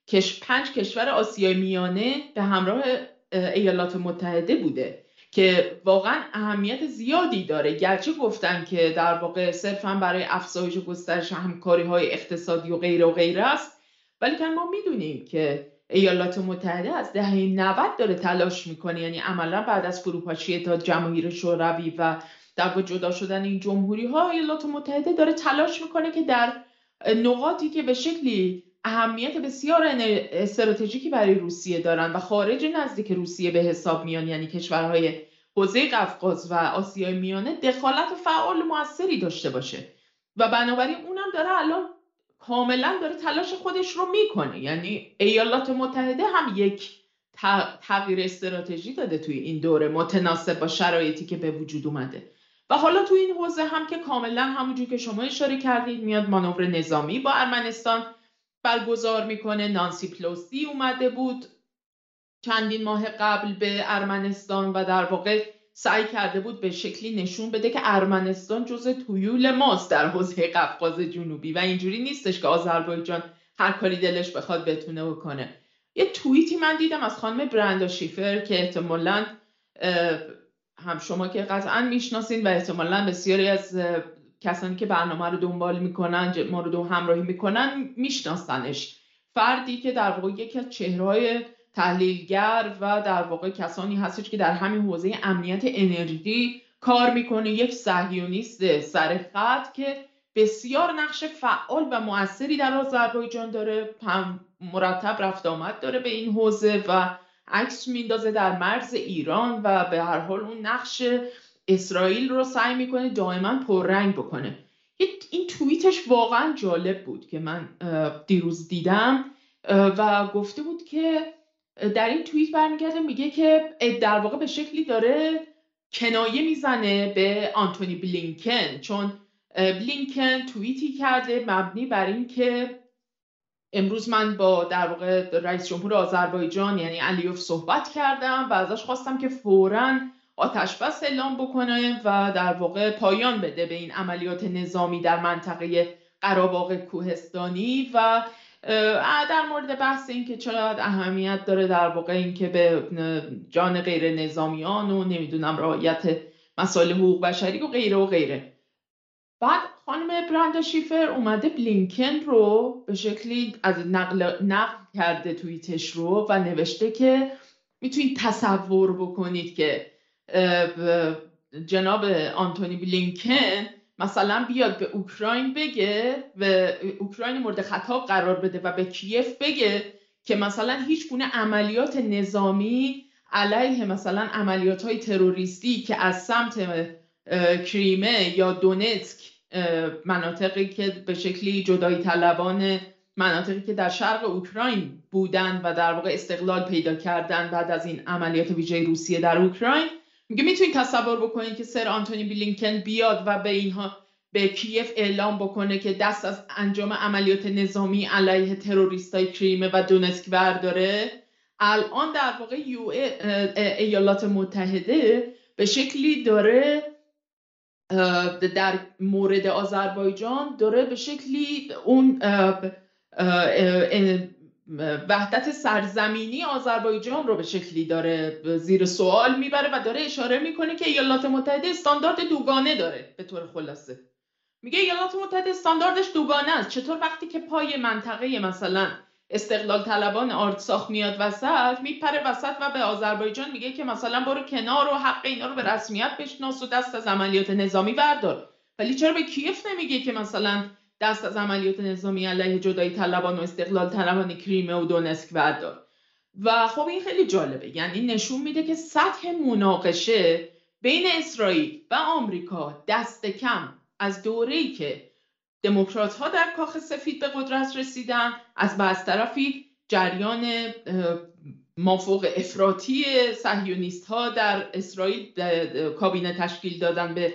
S1: کش پنج کشور آسیای میانه به همراه ایالات متحده بوده. که واقعا اهمیت زیادی داره. گرچه گفتن که در واقع صرفا برای افزایش و گسترش همکاری های اقتصادی و غیره و غیره است ولی که ما می‌دونیم که ایالات متحده از دهه 90 داره تلاش می‌کنه. یعنی عملا بعد از فروپاشی تا جماهیر شوروی و در جدا شدن این جمهوری ها ایالات متحده داره تلاش می‌کنه که در نقاطی که به شکلی اهمیت بسیار استراتژیکی برای روسیه دارن و خارج نزدیک روسیه به حساب میان یعنی کشورهای حوزه قفقاز و آسیای میانه دخالت فعال موثری داشته باشه. و بنابراین اونم داره الان کاملا داره تلاش خودش رو می‌کنه. یعنی ایالات متحده هم یک تغییر استراتژی داده توی این دوره متناسب با شرایطی که به وجود اومده. و حالا توی این حوزه هم که کاملا همونجور که شما اشاره کردید میاد مانور نظامی با ارمنستان برگزار می‌کنه. نانسی پلوسی اومده بود. چندین ماه قبل به ارمنستان و در واقع سعی کرده بود به شکلی نشون بده که ارمنستان جز تویول ماست در حوزه قفقاز جنوبی و اینجوری نیستش که آذربایجان هر کاری دلش بخواد بتونه بکنه. یه توییتی من دیدم از خانم برندا شیفر که احتمالا هم شما که قطعا می‌شناسین و احتمالا بسیاری از کسانی که برنامه رو دنبال می‌کنن ما رو همراهی می‌کنن میشناسنش. فردی که در واقع یکی از چهرهای تحلیلگر و در واقع کسانی هستش که در همین حوزه امنیت انرژی کار می‌کنه. یک صهیونیست سر خط که بسیار نقش فعال و موثری در آذربایجان داره. هم مرتب رفت آمد داره به این حوزه و عکس میندازه در مرز ایران و به هر حال اون نقش اسرائیل رو سعی می‌کنه دائما پررنگ بکنه. این توییتش واقعا جالب بود که من دیروز دیدم و گفته بود که در این توییت برمیگرده میگه که در واقع به شکلی داره کنایه می‌زنه به آنتونی بلینکن چون بلینکن توییتی کرده مبنی بر این که امروز من با در واقع رئیس جمهور آذربایجان یعنی علیوف صحبت کردم و ازش خواستم که فوراً آتش بس اعلام بکنه و در واقع پایان بده به این عملیات نظامی در منطقه قراباغ کوهستانی و در مورد بحث این که چقدر اهمیت داره در واقع اینکه به جان غیر نظامیان و نمی‌دونم رعایت مسائل حقوق بشری و غیره و غیره. بعد خانم براندا شیفر اومده بلینکن رو به شکلی از نقل, نقل کرده توییتش رو و نوشته که می‌تونید تصور بکنید که جناب آنتونی بلینکن مثلا بیاد به اوکراین بگه و اوکراین مورد خطاب قرار بده و به کیف بگه که مثلا هیچ گونه عملیات نظامی علیه مثلا عملیات های تروریستی که از سمت کریمه یا دونتسک مناطقی که به شکلی جدایی طلبان مناطقی که در شرق اوکراین بودن و در واقع استقلال پیدا کردن بعد از این عملیات ویژه روسیه در اوکراین میگه می‌تونید تصور بکنید که سر آنتونی بلینکن بیاد و به اینها به کیف اعلام بکنه که دست از انجام عملیات نظامی علیه تروریستای کریمه و دونسک برداره. الان در واقع یو ایالات متحده به شکلی داره در مورد آذربایجان داره به شکلی اون وحدت سرزمینی آذربایجان رو به شکلی داره زیر سوال می‌بره و داره اشاره می‌کنه که ایالات متحده استاندارد دوگانه داره به طور خلاصه. میگه ایالات متحده استانداردش دوگانه است. چطور وقتی که پای منطقه مثلا استقلال طلبان آرتساخ میاد وسط میپره وسط و به آذربایجان میگه که مثلا برو کنار و حق اینا رو به رسمیت بشناس و دست از عملیات نظامی بردار. ولی چرا به کیف نمیگه که مثلا دست از عملیات نظامی علیه جدایی طلبان و استقلال طلبان کریمه و دونسک بردار. و خب این خیلی جالبه. یعنی نشون میده که سطح مناقشه بین اسرائیل و آمریکا دست کم از دوره‌ای که دموکرات ها در کاخ سفید به قدرت رسیدن از بعض طرفی جریان مافوق افراطی صهیونیست ها در اسرائیل کابینه تشکیل دادن به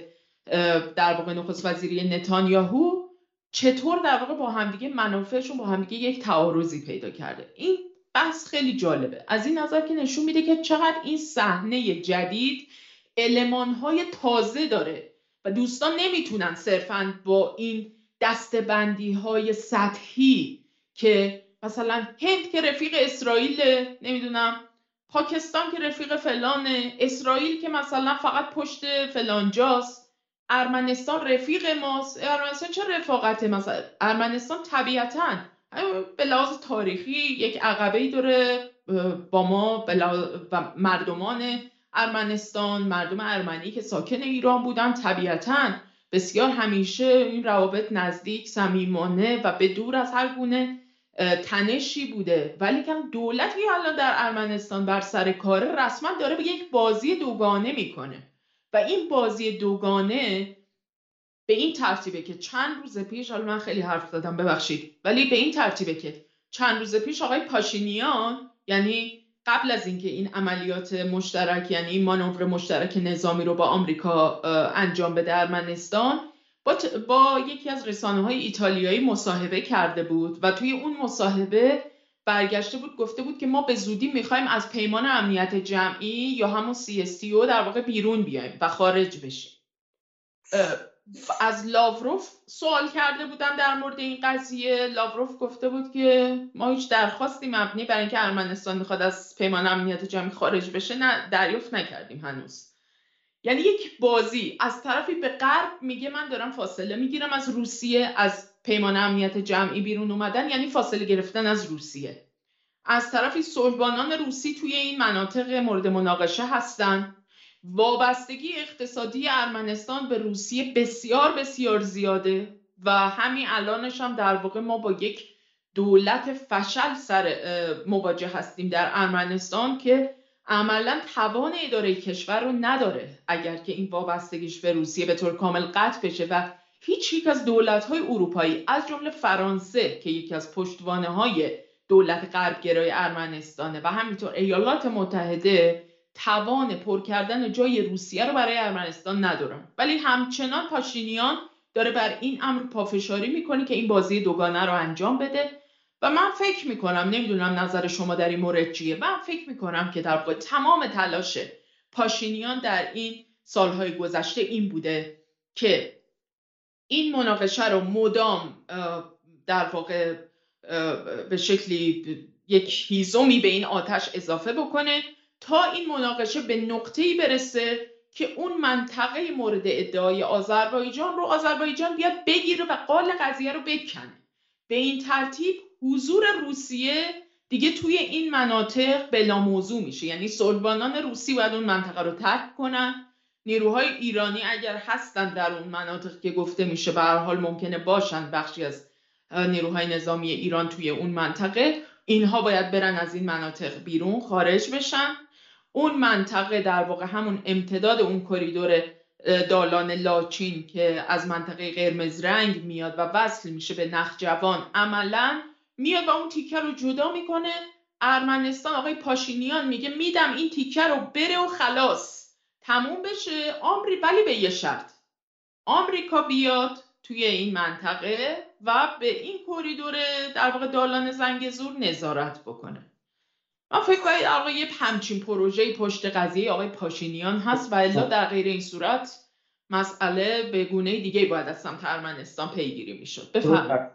S1: در واقع نخست وزیری نتانیاهو. چطور در واقع با همدیگه منافعشون با همدیگه یک تعارضی پیدا کرده؟ این بحث خیلی جالبه. از این نظر که نشون میده که چقدر این صحنه جدید های تازه داره و دوستان نمی‌تونن صرفا با این دستبندی های سطحی که مثلا هند که رفیق اسرائیل نمی‌دونم پاکستان که رفیق فلانه اسرائیل که مثلا فقط پشت فلانجاست ارمنستان رفیق ماست. ارمنستان چه رفاقته مثلا؟ ارمنستان طبیعتا. به لحاظ تاریخی یک عقبه ای داره با ما و مردمان ارمنستان مردم ارمنی که ساکن ایران بودن طبیعتا بسیار همیشه این روابط نزدیک صمیمانه و به دور از هر گونه تنشی بوده. ولی که دولتی الان در ارمنستان بر سر کاره رسما داره به یک بازی دوگانه می‌کنه. و این بازی دوگانه به این ترتیبه که چند روز پیش حالا من خیلی حرف زدم ببخشید. ولی به این ترتیبه که چند روز پیش آقای پاشینیان یعنی قبل از اینکه این عملیات مشترک یعنی این مانور مشترک نظامی رو با آمریکا انجام بده ارمنستان با, با یکی از رسانه های ایتالیایی مصاحبه کرده بود و توی اون مصاحبه برگشته بود گفته بود که ما به زودی می‌خوایم از پیمان امنیت جمعی یا همون CSTO در واقع بیرون بیایم و خارج بشیم. از لاوروف سوال کرده بودن در مورد این قضیه. لاوروف گفته بود که ما هیچ درخواستی مبنی برای اینکه ارمنستان می‌خواد از پیمان امنیت جمعی خارج بشه نه دریافت نکردیم هنوز. یعنی یک بازی از طرفی به غرب میگه من دارم فاصله می‌گیرم از روسیه از پیمان امنیت جمعی بیرون اومدن یعنی فاصله گرفتن از روسیه. از طرفی صلحبانان روسی توی این مناطق مورد مناقشه هستن. وابستگی اقتصادی ارمنستان به روسیه بسیار بسیار زیاده و همین الانش هم در واقع ما با یک دولت فشل سر مواجه هستیم در ارمنستان که عملا توان اداره کشور رو نداره اگر که این وابستگیش به روسیه به طور کامل قطع بشه و هیچ یک از دولت های اروپایی از جمله فرانسه که یکی از پشتوانه های دولت غربگرای ارمنستانه و همینطور ایالات متحده توان پر کردن جای روسیه رو برای ارمنستان ندارن. ولی همچنان پاشینیان داره بر این امر پافشاری می‌کنه که این بازی دوگانه رو انجام بده. و من فکر می‌کنم نمی‌دونم نظر شما در این مورد چیه من فکر می‌کنم که در واقع تمام تلاش پاشینیان در این سالهای گذشته این بوده که این مناقشه رو مدام در واقع به شکلی یک هیزومی به این آتش اضافه بکنه تا این مناقشه به نقطه‌ای برسه که اون منطقه مورد ادعای آذربایجان رو آذربایجان بیاد بگیره و قال قضیه رو بکنه. به این ترتیب حضور روسیه دیگه توی این مناطق بلا موضوع میشه. یعنی صلحبانان روسی باید اون منطقه رو ترک کنن. نیروهای ایرانی اگر هستن در اون مناطق که گفته میشه به هر حال ممکنه باشن بخشی از نیروهای نظامی ایران توی اون منطقه اینها باید برن از این مناطق بیرون خارج بشن. اون منطقه در واقع همون امتداد اون کریدور دالان لاچین که از منطقه قرمز رنگ میاد و وصل میشه به نخجوان عملا میاد و اون تیکه رو جدا می‌کنه. ارمنستان آقای پاشینیان میگه میدم این تیکه رو بره و خلاص. تموم بشه. آمری ولی به یه شرط. آمریکا بیاد توی این منطقه و به این کریدور در واقع دالان زنگزور نظارت بکنه. من فکر کنم آقای یه همچین پروژه پشت قضیه آقای پاشینیان هست و الا در غیر این صورت مسئله به گونه دیگه باید از سمت ارمنستان پیگیری می‌شد. بفرمایید.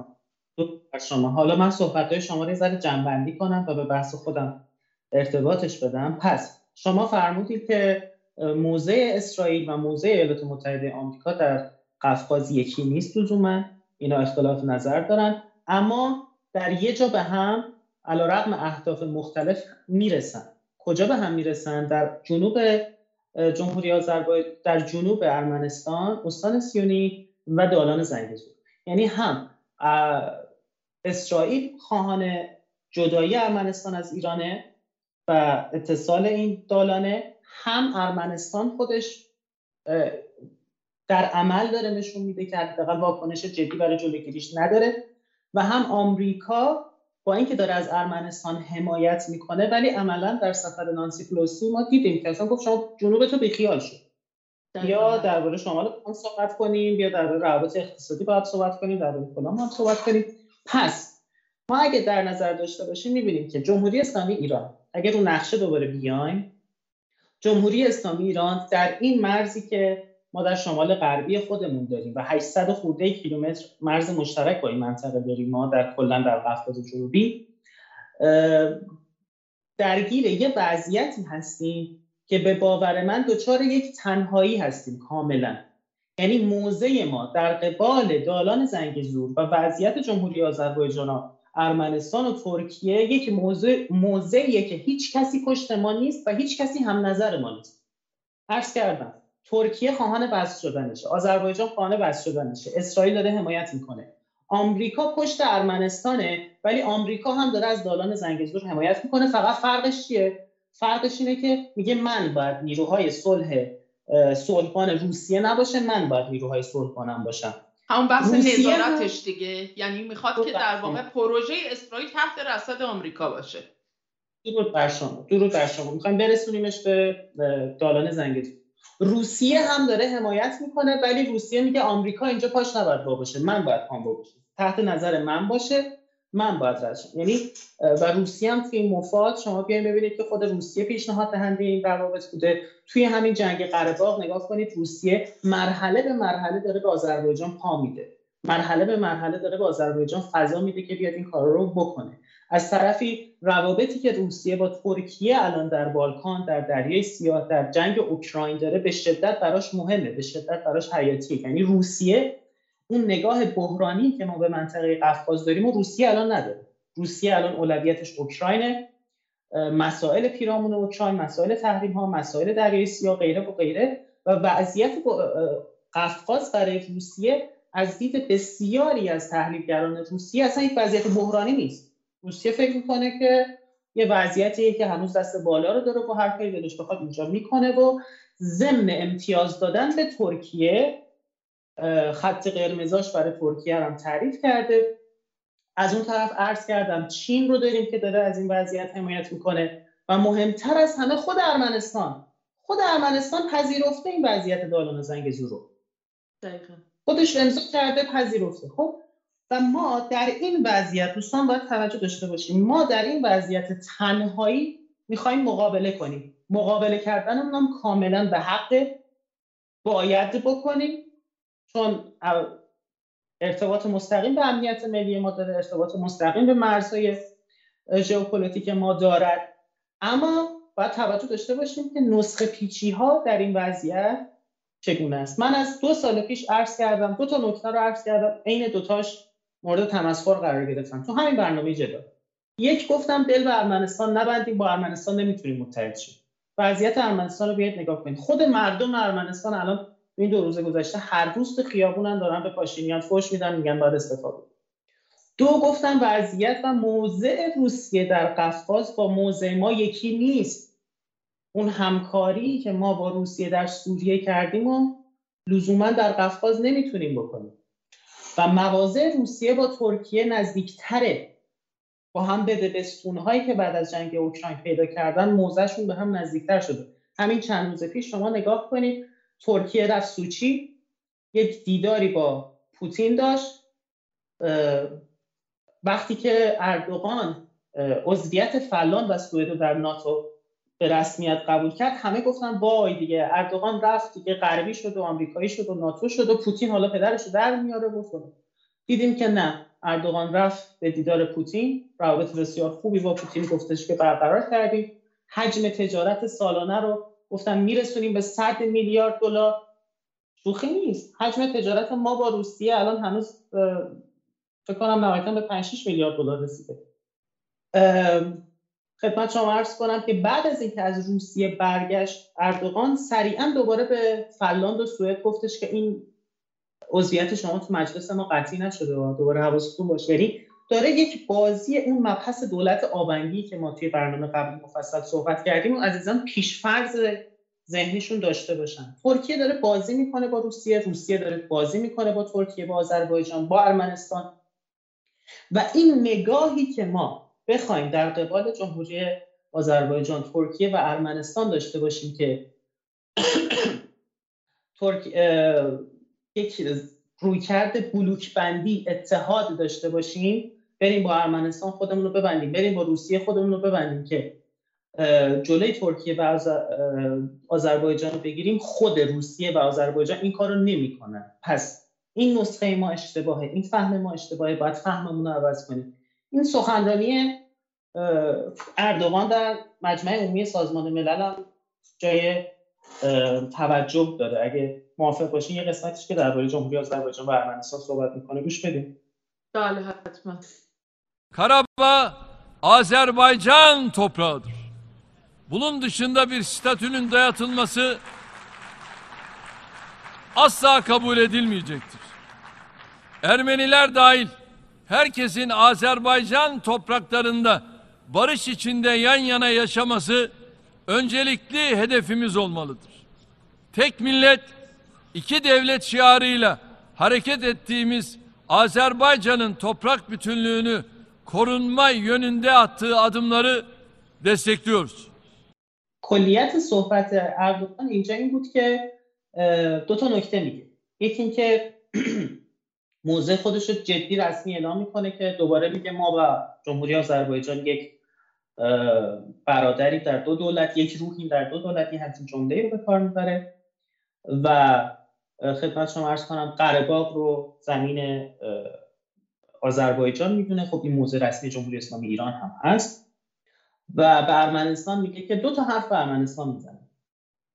S2: شما. حالا من صحبت های شما رو ذره جنبندی کنم و به بحث خودم ارتباطش بدم. پس شما فرمودید که موضع اسرائیل و موضع ایالات متحده آمریکا در قفقاز یکی نیست لزوما. اینا اختلاف نظر دارن. اما در یه جا به هم علا رقم اهداف مختلف می‌رسن. کجا به هم می‌رسن؟ در جنوب جمهوری آذربایجان در جنوب ارمنستان استان سیونی و دالان زنگزور یعنی هم اسرائیل خواهان جدایی ارمنستان از ایرانه و اتصال این دالانه هم ارمنستان خودش در عمل داره نشون میده که حداقل واکنش جدی برای جلوگیریش نداره. و هم آمریکا با اینکه داره از ارمنستان حمایت می‌کنه ولی عملا در سفر نانسی پلوسی ما دیدیم که اصلا گفت شما جنوب تو بیخیال شد یا درباره شمال هم صحبت کنیم یا درباره روابط اقتصادی باید صحبت کنیم درباره فلان هم صحبت کنیم. پس ما اگه در نظر داشته باشیم می‌بینیم که جمهوری اسلامی ایران اگر رو نقشه دوباره بیایم جمهوری اسلامی ایران در این مرزی که ما در شمال غربی خودمون داریم و 800 خورده کیلومتر مرز مشترک با این منطقه داریم ما در کلا در قفقاز جنوبی. درگیر یه وضعیتی هستیم که به باور من دچار یک تنهایی هستیم کاملا. یعنی موضع ما در قبال دالان زنگزور و وضعیت جمهوری آذربایجان ارمنستان و ترکیه یک موضع موضعیه که هیچ کسی پشت ما نیست و هیچ کسی هم نظر ما نیست. عرض کردم ترکیه خواهان بسط شدنشه. آذربایجان خواهان بسط شدنشه. اسرائیل داره حمایت می‌کنه. آمریکا پشت ارمنستانه ولی آمریکا هم داره از دالان زنگزور حمایت می‌کنه. فقط فرقش چیه؟ فرقش اینه که میگه من باید نیروهای صلح صلحبان روسیه نباشه من باید نیروهای صلحبانم باشم.
S1: همون بحث نظارتش دیگه. یعنی می‌خواد که در واقع پروژه اسرائیل تحت رصد آمریکا باشه.
S2: درود بر شما درود بر شما. می‌خوایم برسونیمش به دالان زنگزور روسیه هم داره حمایت می‌کنه ولی روسیه میگه آمریکا اینجا پاش نباید با باشه. من باید پام باشه تحت نظر من باشه. من باید رد یعنی و روسیه هم توی مفاد شما بیاین ببینید که خود روسیه پیشنهاد دهنده این روابط بوده. توی همین جنگ قره نگاه کنید روسیه مرحله به مرحله داره به آذربایجان پا میده. مرحله به مرحله داره به آذربایجان فضا میده که بیاد این کار رو بکنه. از طرفی روابطی که روسیه با ترکیه الان در بالکان در دریای سیاه در جنگ اوکراین داره به شدت براش مهمه به شدت براش حیاتیه. یعنی روسیه اون نگاه بحرانی که ما به منطقه قفقاز داریم و روسیه الان نداره. روسیه الان اولویتش اوکراینه. مسائل پیرامون اوکراین مسائل تحریم ها مسائل دریای سیاه غیره و غیره. و وضعیت قفقاز برای روسیه از دید بسیاری از تحلیلگران روسیه اصلا یک وضعیت بحرانی نیست. روسیه فکر می‌کنه که یه وضعیتیه که هنوز دست بالا رو داره و هر کاری دلش بخواد اینجا می‌کنه و ضمن امتیاز دادن به ترکیه خط قرمزاش برای ترکیه هم تعریف کرده. از اون طرف عرض کردم چین رو داریم که داره از این وضعیت حمایت می‌کنه و مهمتر از همه خود ارمنستان. خود ارمنستان پذیرفته این وضعیت دالان زنگ رو.
S1: دقیقا.
S2: خودش امضا کرده پذیرفته. خب؟ و ما در این وضعیت دوستان باید توجه داشته باشیم ما در این وضعیت تنهایی می‌خوایم مقابله کنیم. مقابله کردنمون هم کاملا به حق باید بکنیم. چون ارتباط مستقیم به امنیت ملی ما داره ارتباط مستقیم به مرزهای ژئوپلیتیک ما دارد. اما باید توجه داشته باشیم که نسخه پیچی ها در این وضعیت چگونه است. من از دو سال پیش عرض کردم دو تا نکته رو عرض کردم عین دوتاش مورد تمسخر قرار گرفتم. تو همین برنامه جدا یک گفتم دل به ارمنستان نبندیم با ارمنستان نمی‌تونیم متحد شیم. وضعیت ارمنستان رو بیاید نگاه کنید خود مردم ارمنستان الان این دو روز گذشته هر روز تو خیابونن دارن به پاشینیان فوش میدن میگن باید استفاده دو گفتم وضعیت و موضع روسیه در قفقاز با موضع ما یکی نیست. اون همکاری که ما با روسیه در سوریه کردیم و لزوما در قفقاز نمی‌تونیم بکنیم. و مواضع روسیه با ترکیه نزدیکتره. با هم به هایی که بعد از جنگ اوکراین پیدا کردن موضعشون به هم نزدیکتر شده. همین چند روز پیش شما نگاه کنید ترکیه رفت سوچی یک دیداری با پوتین داشت وقتی که اردوغان عضویت فلان و سوئد در ناتو به رسمیت قبول کرد همه گفتن وای دیگه اردوغان رفت دیگه غربی شد و آمریکایی شد و ناتو شد و پوتین حالا پدرش رو در میاره و دیدیم که نه اردوغان رفت به دیدار پوتین روابط بسیار خوبی با پوتین گفتش که برقرار کردیم. حجم تجارت سالانه رو گفتن میرسونیم به 100 میلیارد دلار. شوخی نیست. حجم تجارت ما با روسیه الان هنوز فکر کنم نهایتا به 5 6 میلیارد دلار رسیده. خدمت شما عرض کنم که بعد از اینکه از روسیه برگشت اردوغان سریعا دوباره به فنلاند و سوئد گفتش که این عضویت شما تو مجلس ما قطعی نشده و دوباره حواستون باشه. یعنی داره یک بازی اون مبحث دولت آبنگی که ما توی برنامه قبلی مفصل صحبت کردیم و عزیزان پیشفرض ذهنیشون داشته باشن. ترکیه داره بازی می‌کنه با روسیه روسیه داره بازی می‌کنه با ترکیه با آذربایجان با ارمنستان. و این نگاهی که ما بخوایم در قبال جمهوری آذربایجان ترکیه و ارمنستان داشته باشیم که [CLEARS THROAT] ترک یک رویکرد بلوک بندی اتحاد داشته باشیم بریم با ارمنستان خودمون رو ببندیم بریم با روسیه خودمون رو ببندیم که جلوی ترکیه و آذربایجان رو بگیریم خود روسیه و آذربایجان این کار رو نمی‌کنن. پس این نسخه ما اشتباهه این فهم ما اشتباهه باید فهممون رو عوض کنیم. این سخنرانی اردوغان در مجمع عمومی سازمان ملل هم جای توجه داره. اگه موافق باشین یه قسمتش که درباره جمهوری آذربایجان و ارمنستان صحبت می‌کنه گوش بدیم
S1: بله حتما.
S4: Karabağ Azerbaycan toprağıdır. Bunun dışında bir statünün dayatılması asla kabul edilmeyecektir. Ermeniler dahil herkesin Azerbaycan topraklarında barış içinde yan yana yaşaması öncelikli hedefimiz olmalıdır. Tek millet, iki devlet şiarıyla hareket ettiğimiz Azerbaycan'ın toprak bütünlüğünü korunma yönünde attığı adımları destekliyoruz.
S2: کلیت صحبت اردوغان اینجا این بود که دو تا نکته میگه یکی اینکه موضع خودش رو جدی رسمی اعلام می‌کنه که دوباره میگه ما و جمهوری آذربایجان یک برادری در دو دولت یک روحی در دو دولت این همچین جمله رو به کار می‌بره و خدمت شما ارز کنم قره رو زمین آذربایجان می‌دونه. خب این موضع رسمی جمهوری اسلامی ایران هم هست. و به ارمنستان میگه که دو تا حرف به ارمنستان می‌زنه.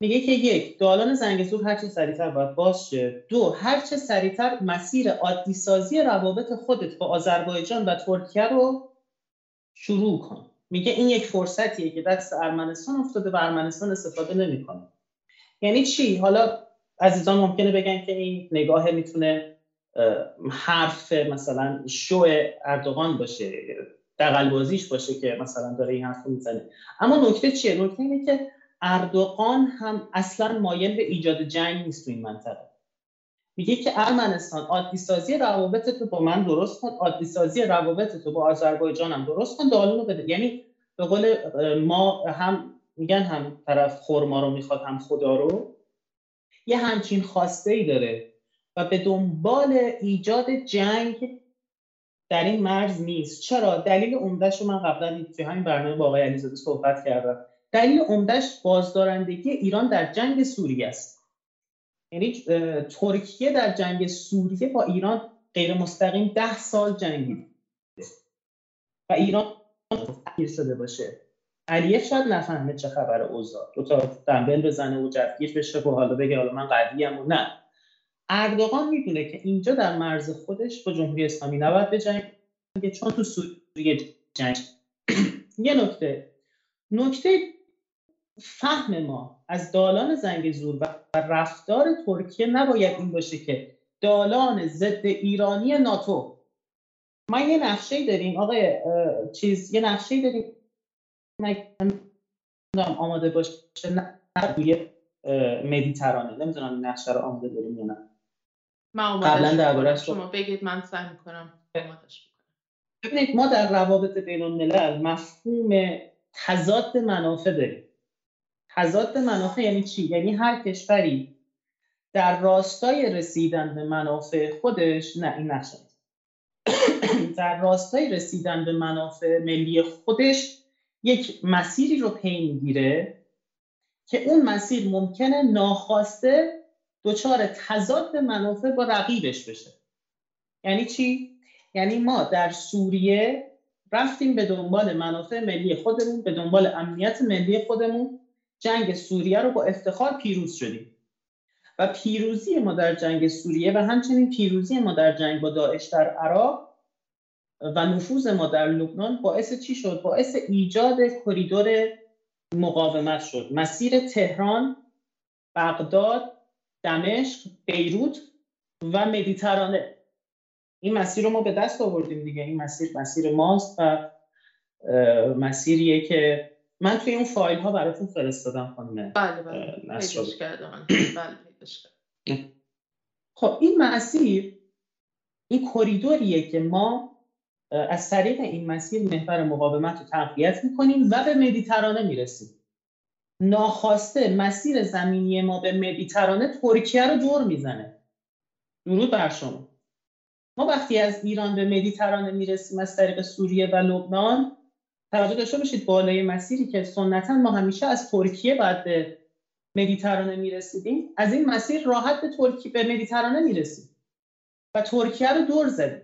S2: میگه که یک دالان زنگزور هرچه سریعتر باید باز شه دو هرچه سریعتر مسیر عادی سازی روابط خودت با آذربایجان و ترکیه رو شروع کن. میگه این یک فرصتیه که دست ارمنستان افتاده و ارمنستان استفاده نمی‌کنه. یعنی چی؟ حالا عزیزان ممکنه بگن که این نگاه می‌تونه حرف مثلا شو اردوغان باشه دقلبازیش باشه که مثلا داره این حرف می‌زنه. اما نکته چیه؟ نکته اینه که اردوغان هم اصلا مایل به ایجاد جنگ نیست تو این منطقه. میگه که ارمنستان عادی سازی روابط تو با من درست کن عادی سازی روابط تو با آذربایجان هم درست کن دالون رو بده. یعنی به قول ما هم میگن هم طرف خورما رو می‌خواد هم خدا رو. یه همچین خواسته ای داره. و به دنبال ایجاد جنگ در این مرز نیست. چرا؟ دلیل عمدهش رو من قبلا توی همین برنامه با آقای علیزاده صحبت کردم. دلیل عمدهش بازدارندگی ایران در جنگ سوریه است. یعنی ترکیه در جنگ سوریه با ایران غیر مستقیم ده سال جنگید و ایران تغییر شده باشه. علیه شاید نفهمه چه خبر اوضاع دو تا دنبل بزنه و جفگیر بشه و حالا بگه حالا من قویم و نه. اردوغان می‌دونه که اینجا در مرز خودش با جمهوری اسلامی نباید به جنگ چون تو سوریه جنگ. [CLEARS THROAT] یه نکته. نکته فهم ما از دالان زنگ زور و رفتار ترکیه نباید این باشه که دالان ضد ایرانی ناتو. ما یه نقشه داریم آقای چیز یه نقشه داریم. من آماده باشه نه روی مدیترانه. نمی‌دونم نقشه رو آماده داریم یا نه.
S1: من قبلا شما بگید من سعی می‌کنم
S2: ببینید ما در روابط بین الملل مفهوم تضاد منافع داریم. تضاد منافع یعنی چی؟ یعنی هر کشوری در راستای رسیدن به منافع خودش نه این نقشه [COUGHS] در راستای رسیدن به منافع ملی خودش یک مسیری رو پی می‌گیره که اون مسیر ممکنه ناخواسته دچار تضاد منافع با رقیبش بشه. یعنی چی؟ یعنی ما در سوریه رفتیم به دنبال منافع ملی خودمون به دنبال امنیت ملی خودمون. جنگ سوریه رو با افتخار پیروز شدیم. و پیروزی ما در جنگ سوریه و همچنین پیروزی ما در جنگ با داعش در عراق و نفوذ ما در لبنان باعث چی شد؟ باعث ایجاد کریدور مقاومت شد. مسیر تهران، بغداد، دمشق، بیروت و مدیترانه. این مسیر رو ما به دست آوردیم دیگه. این مسیر مسیر ماست و مسیریه که من توی اون فایل ها براتون فرستادم
S1: خانم بله بله. کردم. بله
S2: خب این مسیر این کریدوریه که ما از طریق این مسیر محور مقاومت رو تقویت می‌کنیم و به مدیترانه می‌رسیم. ناخواسته مسیر زمینی ما به مدیترانه ترکیه رو دور می‌زنه. درود بر شما. ما وقتی از ایران به مدیترانه می‌رسیم از طریق سوریه و لبنان توجه داشته باشید بالای مسیری که سنتا ما همیشه از ترکیه بعد به مدیترانه می‌رسیدیم. از این مسیر راحت به ترکیه به مدیترانه می‌رسیم و ترکیه رو دور زدیم.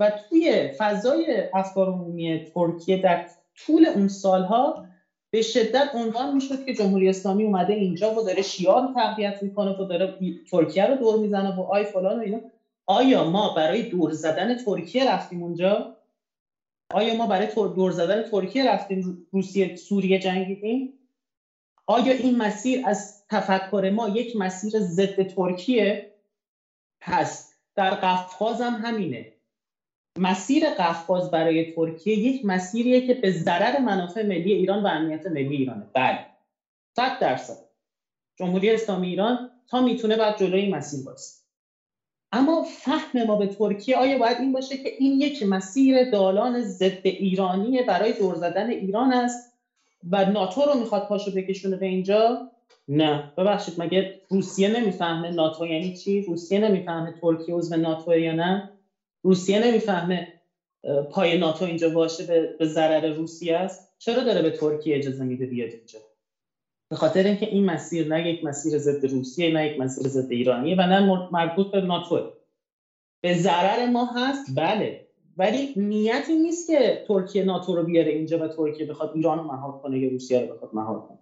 S2: و توی فضای افکار عمومی ترکیه در طول اون سالها به شدت عنوان می‌شد که جمهوری اسلامی اومده اینجا و داره شیعه رو تقویت می‌کنه و داره ترکیه رو دور می‌زنه و آی فلان و اینا. آیا ما برای دور زدن ترکیه رفتیم اونجا؟ آیا ما برای دور زدن ترکیه رفتیم روسیه سوریه جنگیدیم؟ آیا این مسیر از تفکر ما یک مسیر ضد ترکیه؟ هست در قفقاز هم همینه. مسیر قفقاز برای ترکیه یک مسیریه که به ضرر منافع ملی ایران و امنیت ملی ایرانه. بله. صد درصد. جمهوری اسلامی ایران تا می‌تونه بعد جلوی مسیر باشه اما فهم ما به ترکیه آیا باید این باشه که این یک مسیر دالان ضد ایرانی برای دور زدن ایران است و ناتو رو می‌خواد پاشو بکشونه به اینجا؟ نه. ببخشید مگه روسیه نمی‌فهمه ناتو یعنی چی؟ روسیه نمی‌فهمه ترکیه عضو ناتو یا نه؟ روسیه نمی‌فهمه پای ناتو اینجا باشه به ضرر روسیه است. چرا داره به ترکیه اجازه میده بیاد اینجا؟ به خاطر اینکه این مسیر نه یک مسیر ضد روسیه نه یک مسیر ضد ایرانیه و نه مربوط به ناتو. به ضرر ما هست بله. ولی نیتی نیست که ترکیه ناتو رو بیاره اینجا و ترکیه بخواد ایران رو مهار کنه یا روسیه رو بخواد مهار کنه.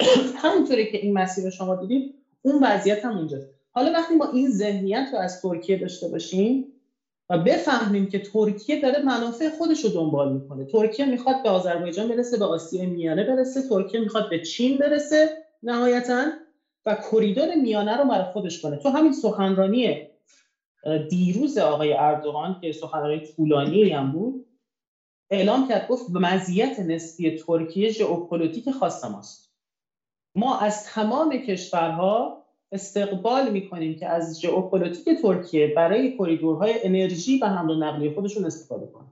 S2: [CLEARS THROAT] همونطوری که این مسیر رو شما دیدید اون وضعیت هم اونجاست. حالا وقتی ما این ذهنیت رو از ترکیه داشته باشیم و بفهمیم که ترکیه داره منافع خودش رو دنبال می‌کنه. ترکیه می‌خواد به آذربایجان برسه به آسیای میانه برسه ترکیه می‌خواد به چین برسه نهایتا و کریدور میانه رو برای خودش کنه. تو همین سخنرانی دیروز آقای اردوغان که سخنرانی طولانی هم بود اعلام کرد گفت مزیت نسبی ترکیه ژئوپلیتیک خاص ماست. ما از تمام کشورها استقبال می‌کنیم که از ژئوپلیتیک ترکیه برای کریدورهای انرژی و حمل و نقلیه خودشون استفاده کنه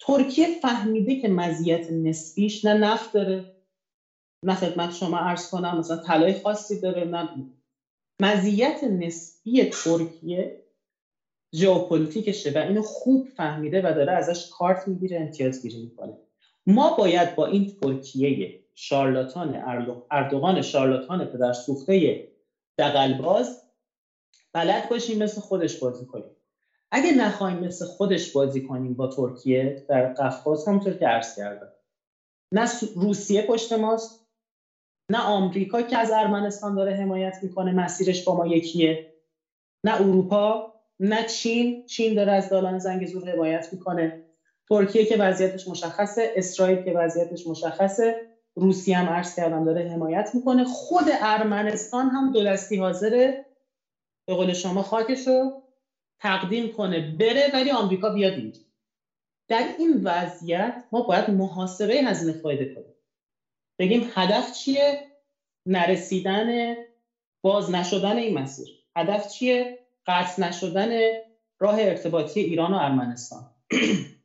S2: ترکیه فهمیده که مزیت نسبیش نه نفت داره نه خدمت شما عرض کنم مثلا طلای خاصی داره نه. مزیت نسبی ترکیه ژئوپلیتیکشه و اینو خوب فهمیده و داره ازش کارت می‌گیره امتیاز گیری می‌کنه. ما باید با این ترکیه شارلاتان اردوغان شارلاتان پدر سوخته دقلباز بلد باشیم مثل خودش بازی کنیم. اگه نخوایم مثل خودش بازی کنیم با ترکیه در قفقاز همونطور که عرض کردم. نه روسیه پشت ماست نه آمریکا که از ارمنستان داره حمایت می‌کنه مسیرش با ما یکیه. نه اروپا نه چین. چین داره از دالان زنگ زور حمایت می‌کنه. ترکیه که وضعیتش مشخصه اسرائیل که وضعیتش مشخصه. روسیه هم عرض کردم داره حمایت می‌کنه. خود ارمنستان هم دو دستی حاضره به قول شما خاکشو تقدیم کنه بره ولی آمریکا بیاد اینجا. در این وضعیت ما باید محاسبه هزینه فایده کنیم. بگیم هدف چیه؟ نرسیدن باز نشدن این مسیر. هدف چیه؟ قطع نشدن راه ارتباطی ایران و ارمنستان. [CLEARS THROAT]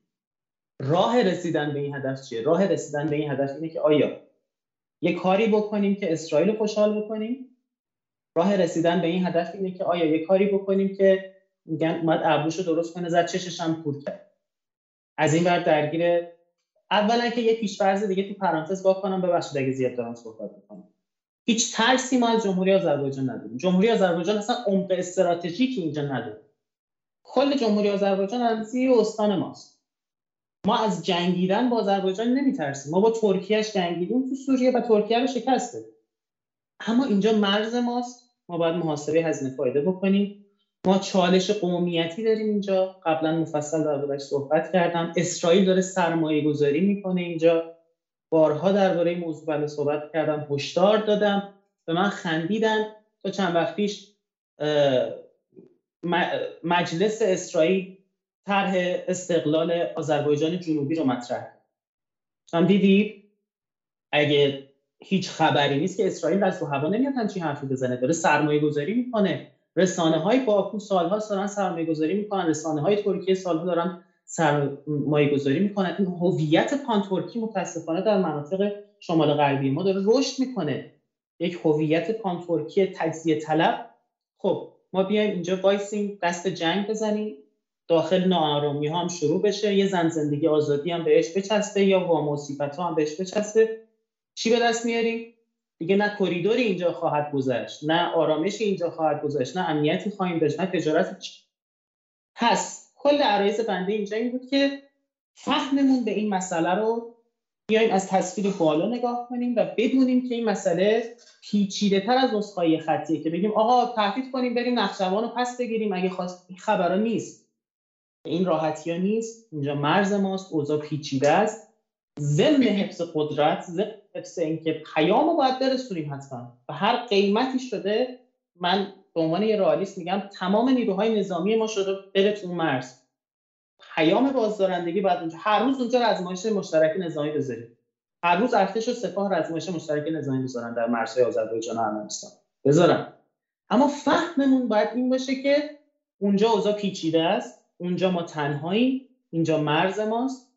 S2: راه رسیدن به این هدف چیه؟ راه رسیدن به این هدف اینه که آیا یه کاری بکنیم که اسرائیل خوشحال بکنیم؟ راه رسیدن به این هدف اینه که آیا یه کاری بکنیم که میگن اومد ابروش رو درست کنه زد چشش هم پور کرد. از این ور درگیر اولا که یه پیشفرض دیگه تو پرانتز با کنم ببخشید اگه زیاد دارم صحبت می‌کنم. هیچ ترسی ما از جمهوری آذربایجان نداریم. جمهوری آذربایجان اصلا عمق استراتژیکی اینجا نداره. کل جمهوری آذربایجان از استان ماست. ما از جنگیدن با آذربایجان نمیترسیم. ما با ترکیهش جنگیدیم تو سوریه و ترکیه رو شکسته. اما اینجا مرز ماست. ما باید محاسبه هزینه فایده بکنیم. ما چالش قومیتی داریم اینجا. قبلا مفصل دربارهش صحبت کردم. اسرائیل داره سرمایه گذاری می‌کنه اینجا. بارها درباره موضوع بله صحبت کردم. هشدار دادم. به من خندیدن. تا چند وقت پیش مجلس اسرائیل طرح استقلال آذربایجان جنوبی رو مطرح هم دیدید اگه هیچ خبری نیست که اسرائیل از تو هوا نمیاد همچین حرفی بزنه. داره سرمایه گذاری می‌کنه. رسانه های باکو سالها دارن سرمایه گذاری می‌کنن. رسانه های ترکیه سالها دارن سرمایه گذاری می‌کنن. این هویت پان ترکی متاسفانه در مناطق شمال غربی ما داره رشد می‌کنه. یک هویت پان ترکی تجزیه طلب. خب ما بیایم اینجا وایسیم دست جنگ بزنیم. داخل ناآرامی ها هم شروع بشه. یه زن زندگی آزادی هم بهش بچسته یا وام ها هم بهش بچسته چی به دست میاریم دیگه نه کریدوری اینجا خواهد گذشت نه آرامش اینجا خواهد گذشت نه امنیتی خواهیم داشت نه تجارت پس کل عرایز بنده اینجا این بود که فهممون به این مسئله رو بیایم از تصویر بالا نگاه کنیم و بدونیم که این مسئله پیچیده تر از نسخه خطیه که بگیم آقا تهدید کنیم بریم نقشوان رو پس بگیریم اگه خواست این نیست. این راحتی ها نیست. اینجا مرز ماست اوضاع پیچیده است. ضمن حفظ قدرت ضمن حفظ اینکه پیام رو باید برسونیم حتما. و هر قیمتی شده من به عنوان یه رئالیست میگم تمام نیروهای نظامی ما شده بره تو مرز. پیام بازدارندگی باید اونجا هر روز اونجا رزمایش مشترک نظامی بذاریم. هر روز ارتش و سپاه رزمایش مشترک نظامی بذارن در مرزهای آذربایجان و ارمنستان. بذارن اما فهممون باید این باشه که اونجا اوضاع پیچیده است. اونجا ما تنهایی اینجا مرز ماست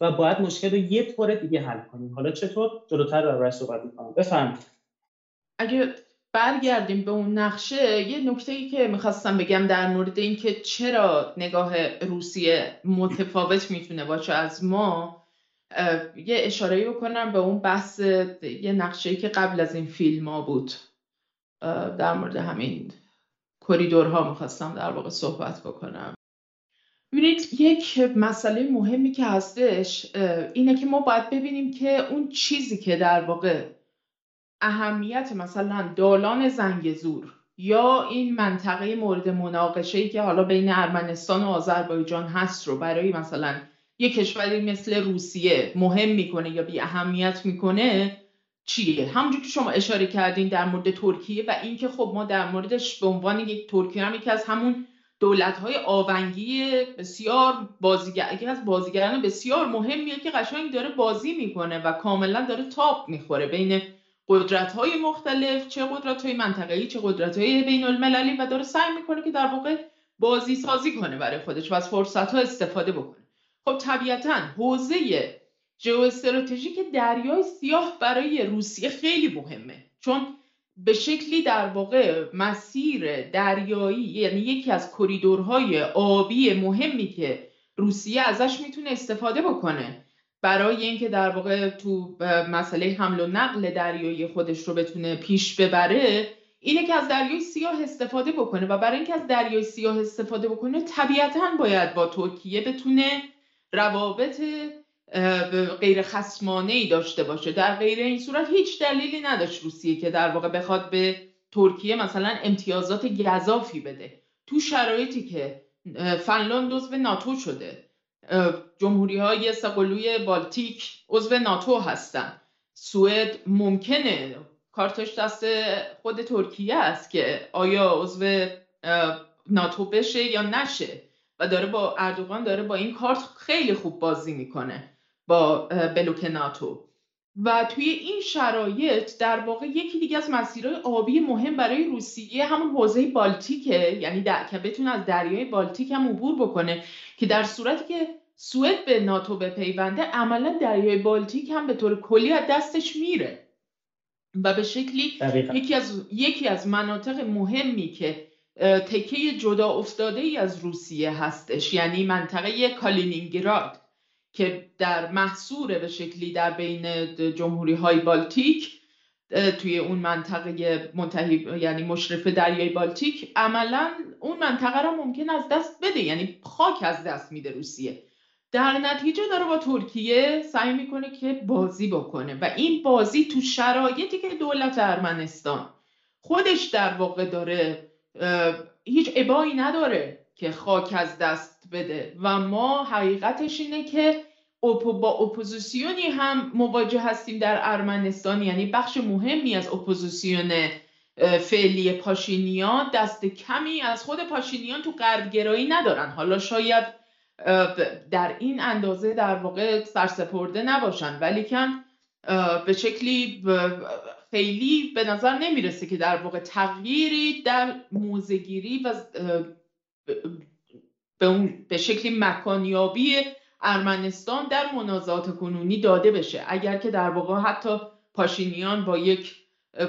S2: و باید مشکل رو یه طور دیگه حل کنیم. حالا چطور؟ جلوتر در صحبت می‌کنم. بفرمایید.
S1: اگه برگردیم به اون نقشه یه نکته ای که می‌خواستم بگم در مورد اینکه چرا نگاه روسیه متفاوت می‌تونه باشه از ما یه اشاره بکنم به اون بحث یه نقشه ای که قبل از این فیلم ها بود. در مورد همین کریدورها می‌خواستم در واقع صحبت بکنم. ببینید یک مسئله مهمی که هستش اینه که ما باید ببینیم که اون چیزی که در واقع اهمیت مثلا دالان زنگزور یا این منطقه مورد مناقشه ای که حالا بین ارمنستان و آذربایجان هست رو برای مثلا یک کشوری مثل روسیه مهم می‌کنه یا بی اهمیت می‌کنه چیه؟ همونجور که شما اشاره کردین در مورد ترکیه و اینکه خب ما در موردش به عنوان یک ترکیه هم یکی از همون دولت های آونگی بسیار بازیگر یکی از بازیگران بسیار مهمیه که قشنگ داره بازی می‌کنه و کاملا داره تاپ می‌خوره بین قدرت های مختلف چه قدرت های منطقه‌ای چه قدرت های بین المللی و داره سعی می‌کنه که در واقع بازی سازی کنه برای خودش و از فرصت ها استفاده بکنه. خب طبیعتا حوزه ژئواستراتژیک دریای سیاه برای روسیه خیلی مهمه. چون به شکلی در واقع مسیر دریایی یعنی یکی از کریدورهای آبی مهمی که روسیه ازش می‌تونه استفاده بکنه برای اینکه در واقع تو مسئله حمل و نقل دریایی خودش رو بتونه پیش ببره اینه که از دریای سیاه استفاده بکنه و برای اینکه از دریای سیاه استفاده بکنه طبیعتا باید با ترکیه بتونه روابط غیر خصمانه ای داشته باشه. در غیر این صورت هیچ دلیلی نداشت روسیه که در واقع بخواد به ترکیه مثلا امتیازات گذافی بده. تو شرایطی که فنلاند عضو ناتو شده. جمهوری های سقلوی بالتیک عضو ناتو هستن. سوئد ممکنه کارتش دست خود ترکیه است که آیا عضو ناتو بشه یا نشه. و داره با اردوغان داره با این کارت خیلی خوب بازی می‌کنه. با بلوک ناتو و توی این شرایط در واقع یکی دیگه از مسیرهای آبی مهم برای روسیه همون حوزه بالتیکه یعنی در... که بتونه از دریای بالتیک هم عبور بکنه که در صورتی که سوئد به ناتو بپیونده عملا دریای بالتیک هم به طور کلی از دستش میره. و به شکلی یکی از, یکی از مناطق مهمی که تکه جدا افتاده ای از روسیه هستش یعنی منطقه کالینینگراد. که در محصور به شکلی در بین جمهوری های بالتیک توی اون منطقه منتهی یعنی مشرف دریای بالتیک عملا اون منطقه را ممکن از دست بده یعنی خاک از دست میده روسیه. در نتیجه داره با ترکیه سعی می‌کنه که بازی بکنه و این بازی تو شرایطی که دولت ارمنستان خودش در واقع داره هیچ ابایی نداره که خاک از دست بده. و ما حقیقتش اینه که با اپوزیسیونی هم مواجه هستیم در ارمنستان. یعنی بخش مهمی از اپوزیسیون فعلی پاشینیان دست کمی از خود پاشینیان تو غربگرایی ندارن. حالا شاید در این اندازه در واقع سرسپرده نباشن. ولی کن به شکلی خیلی به نظر نمی‌رسه که در واقع تغییری در موزگیری و به شکلی مکانیابی ارمنستان در منازعات کنونی داده بشه. اگر که در واقع حتی پاشینیان با یک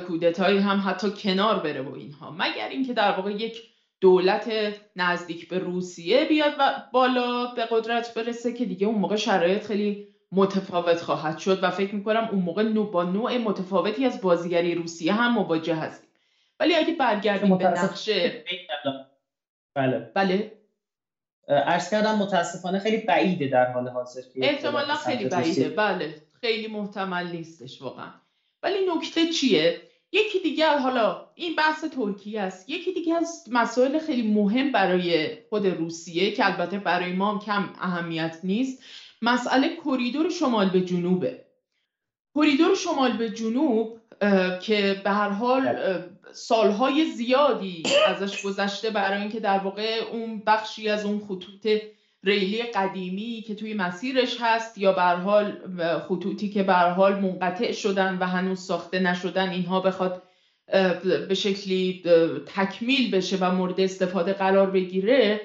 S1: کودتایی هم حتی کنار بره با اینها. مگر اینکه در واقع یک دولت نزدیک به روسیه بیاد و بالا به قدرت برسه که دیگه اون موقع شرایط خیلی متفاوت خواهد شد و فکر می‌کنم اون موقع نو با نوع متفاوتی از بازیگری روسیه هم مواجه هستیم. ولی اگه برگردیم به نقشه
S2: بله.
S1: بله.
S2: ارز کردم متاسفانه خیلی بعیده در حال حاضر
S1: احتمالا خیلی بعیده. بله خیلی محتمل نیستش واقعا. ولی نکته چیه؟ یکی دیگه حالا این بحث ترکیه است. یکی دیگه از مسائل خیلی مهم برای خود روسیه که البته برای ما هم کم اهمیت نیست مسئله کریدور شمال به جنوبه. کریدور شمال به جنوب که به هر حال سالهای زیادی ازش گذشته برای اینکه در واقع اون بخشی از اون خطوط ریلی قدیمی که توی مسیرش هست یا به حال خطوطی که به حال منقطع شدن و هنوز ساخته نشدن اینها بخواد به شکلی تکمیل بشه و مورد استفاده قرار بگیره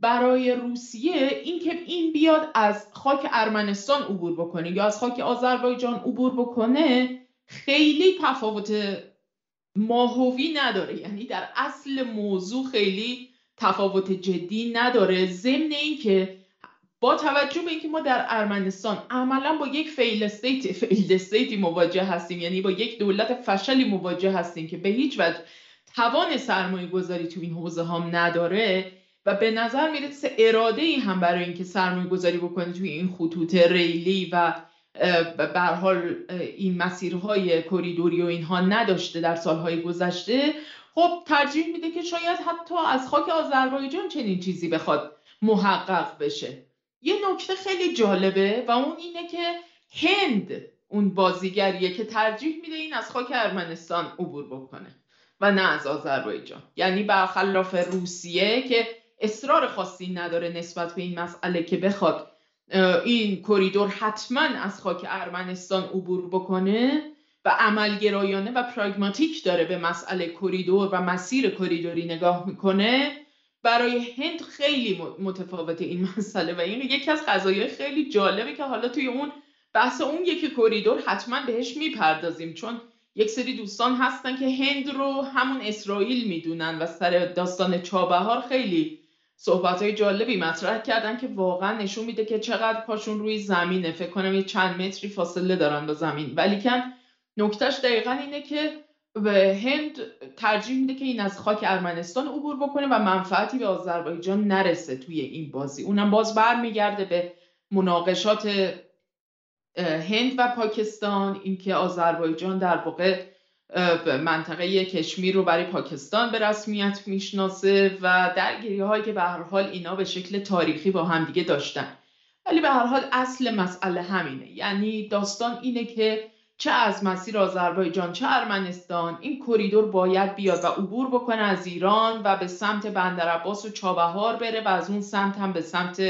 S1: برای روسیه اینکه این بیاد از خاک ارمنستان عبور بکنه یا از خاک آذربایجان عبور بکنه خیلی تفاوت ماهوی نداره. یعنی در اصل موضوع خیلی تفاوت جدی نداره. ضمن اینکه با توجه به اینکه ما در ارمنستان عملا با یک failed state failed state ی مواجه هستیم. یعنی با یک دولت فشلی مواجه هستیم که به هیچ وجه توان سرمایه گذاری تو این حوزه هم نداره و به نظر می‌رسه اراده ای هم برای اینکه سرمایه گذاری بکنه توی این خطوط ریلی و به حال این مسیرهای کریدوری و اینها نداشته در سالهای گذشته. خب ترجیح میده که شاید حتی از خاک آذربایجان چنین چیزی بخواد محقق بشه. یه نکته خیلی جالبه و اون اینه که هند اون بازیگریه که ترجیح میده این از خاک ارمنستان عبور بکنه و نه از آذربایجان. یعنی برخلاف روسیه که اصرار خاصی نداره نسبت به این مسئله که بخواد این کریدور حتما از خاک ارمنستان عبور بکنه و عملگرایانه و پراگماتیک داره به مسئله کریدور و مسیر کریدوری نگاه می‌کنه. برای هند خیلی متفاوت این [LAUGHS] مسئله و این یکی از قضایای خیلی جالبه که حالا توی اون بحث اون یکی کریدور حتما بهش می‌پردازیم چون یک سری دوستان هستن که هند رو همون اسرائیل می‌دونن و سر داستان چابهار خیلی صحبت های جالبی مطرح کردن که واقعا نشون میده که چقدر پاشون روی زمینه. فکر کنم یه چند متری فاصله دارن با زمین. ولی کن نکتهش دقیقا اینه که به هند ترجیح میده که این از خاک ارمنستان عبور بکنه و منفعتی به آذربایجان نرسه توی این بازی. اونم باز برمیگرده به مناقشات هند و پاکستان اینکه آذربایجان در واقع منطقه کشمیر رو برای پاکستان به رسمیت می‌شناسه و درگیری هایی که به هر حال اینا به شکل تاریخی با همدیگه داشتن. ولی به هر حال اصل مسئله همینه. یعنی داستان اینه که چه از مسیر آذربایجان چه ارمنستان این کریدور باید بیاد و عبور بکنه از ایران و به سمت بندر عباس و چابهار بره و از اون سمت هم به سمت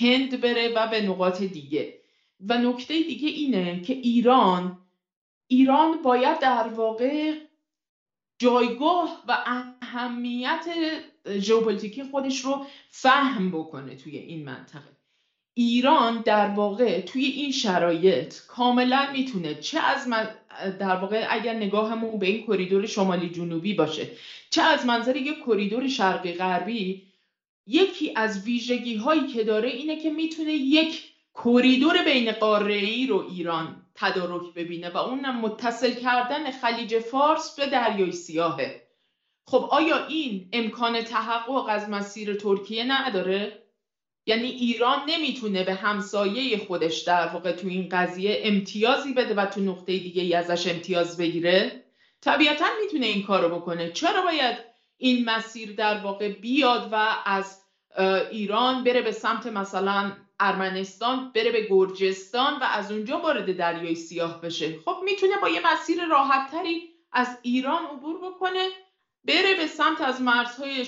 S1: هند بره و به نقاط دیگه. و نکته دیگه اینه که ایران ایران باید در واقع جایگاه و اهمیت ژئوپلیتیکی خودش رو فهم بکنه توی این منطقه. ایران در واقع توی این شرایط کاملا می‌تونه چه از من در واقع اگر نگاهمون به این کریدور شمالی جنوبی باشه چه از منظر یک کریدور شرقی غربی یکی از ویژگی هایی که داره اینه که می‌تونه یک کریدور بین قاره ای رو ایران تدارک ببینه و اونم متصل کردن خلیج فارس به دریای سیاهه. خب آیا این امکان تحقق از مسیر ترکیه نداره؟ یعنی ایران نمی‌تونه به همسایه خودش در واقع تو این قضیه امتیازی بده و تو نقطه دیگه ای ازش امتیاز بگیره؟ طبیعتا می‌تونه این کارو بکنه. چرا باید این مسیر در واقع بیاد و از ایران بره به سمت مثلا ارمنستان بره به گرجستان و از اونجا وارد دریای سیاه بشه. خب می‌تونه با یه مسیر راحتتری از ایران عبور بکنه بره به سمت از مرزهای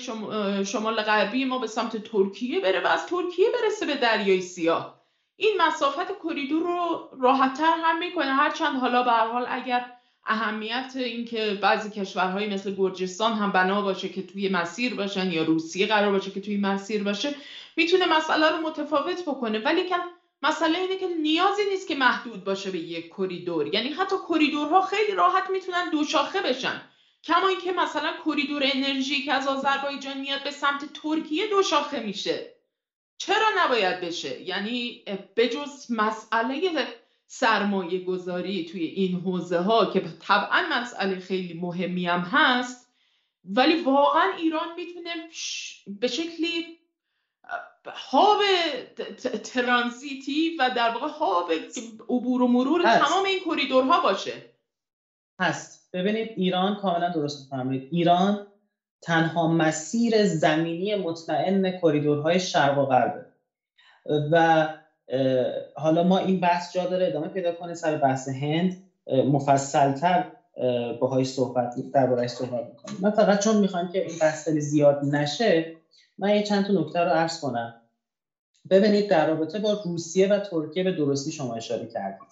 S1: شمال غربی ما به سمت ترکیه بره و از ترکیه برسه به دریای سیاه. این مسافت کریدور رو راحتتر هم می‌کنه. هرچند حالا به حال اگر اهمیت اینکه بعضی کشورهایی مثل گرجستان هم بنا باشه که توی مسیر باشن یا روسیه قرار باشه که توی مسیر باشه می‌تونه مسئله رو متفاوت بکنه ولی که مسئله اینه که نیازی نیست که محدود باشه به یک کریدور. یعنی حتی کریدورها خیلی راحت می‌تونن دو شاخه بشن. کما اینکه مثلا کریدور انرژی که از آذربایجان میاد به سمت ترکیه دو شاخه میشه. چرا نباید بشه؟ یعنی بجز مسئله سرمایه گذاری توی این حوزه ها که طبعا مسئله خیلی مهمی هم هست ولی واقعا ایران می‌تونه به شکلی هاب ترانزیتی و در واقع هاب عبور و مرور تمام این کریدورها باشه.
S2: هست. ببینید ایران کاملا درست می‌فهمید ایران تنها مسیر زمینی مطمئن کریدورهای شرق و غربه و حالا ما این بحث جا داره ادامه پیدا کنه سر بحث هند. مفصلتر باهاش صحبت دربارهش صحبت می‌کنیم. من فقط چون می‌خوام که این بحث زیاد نشه من یه چند تا نکته رو عرض کنم. ببینید در رابطه با روسیه و ترکیه به درستی شما اشاره کردید.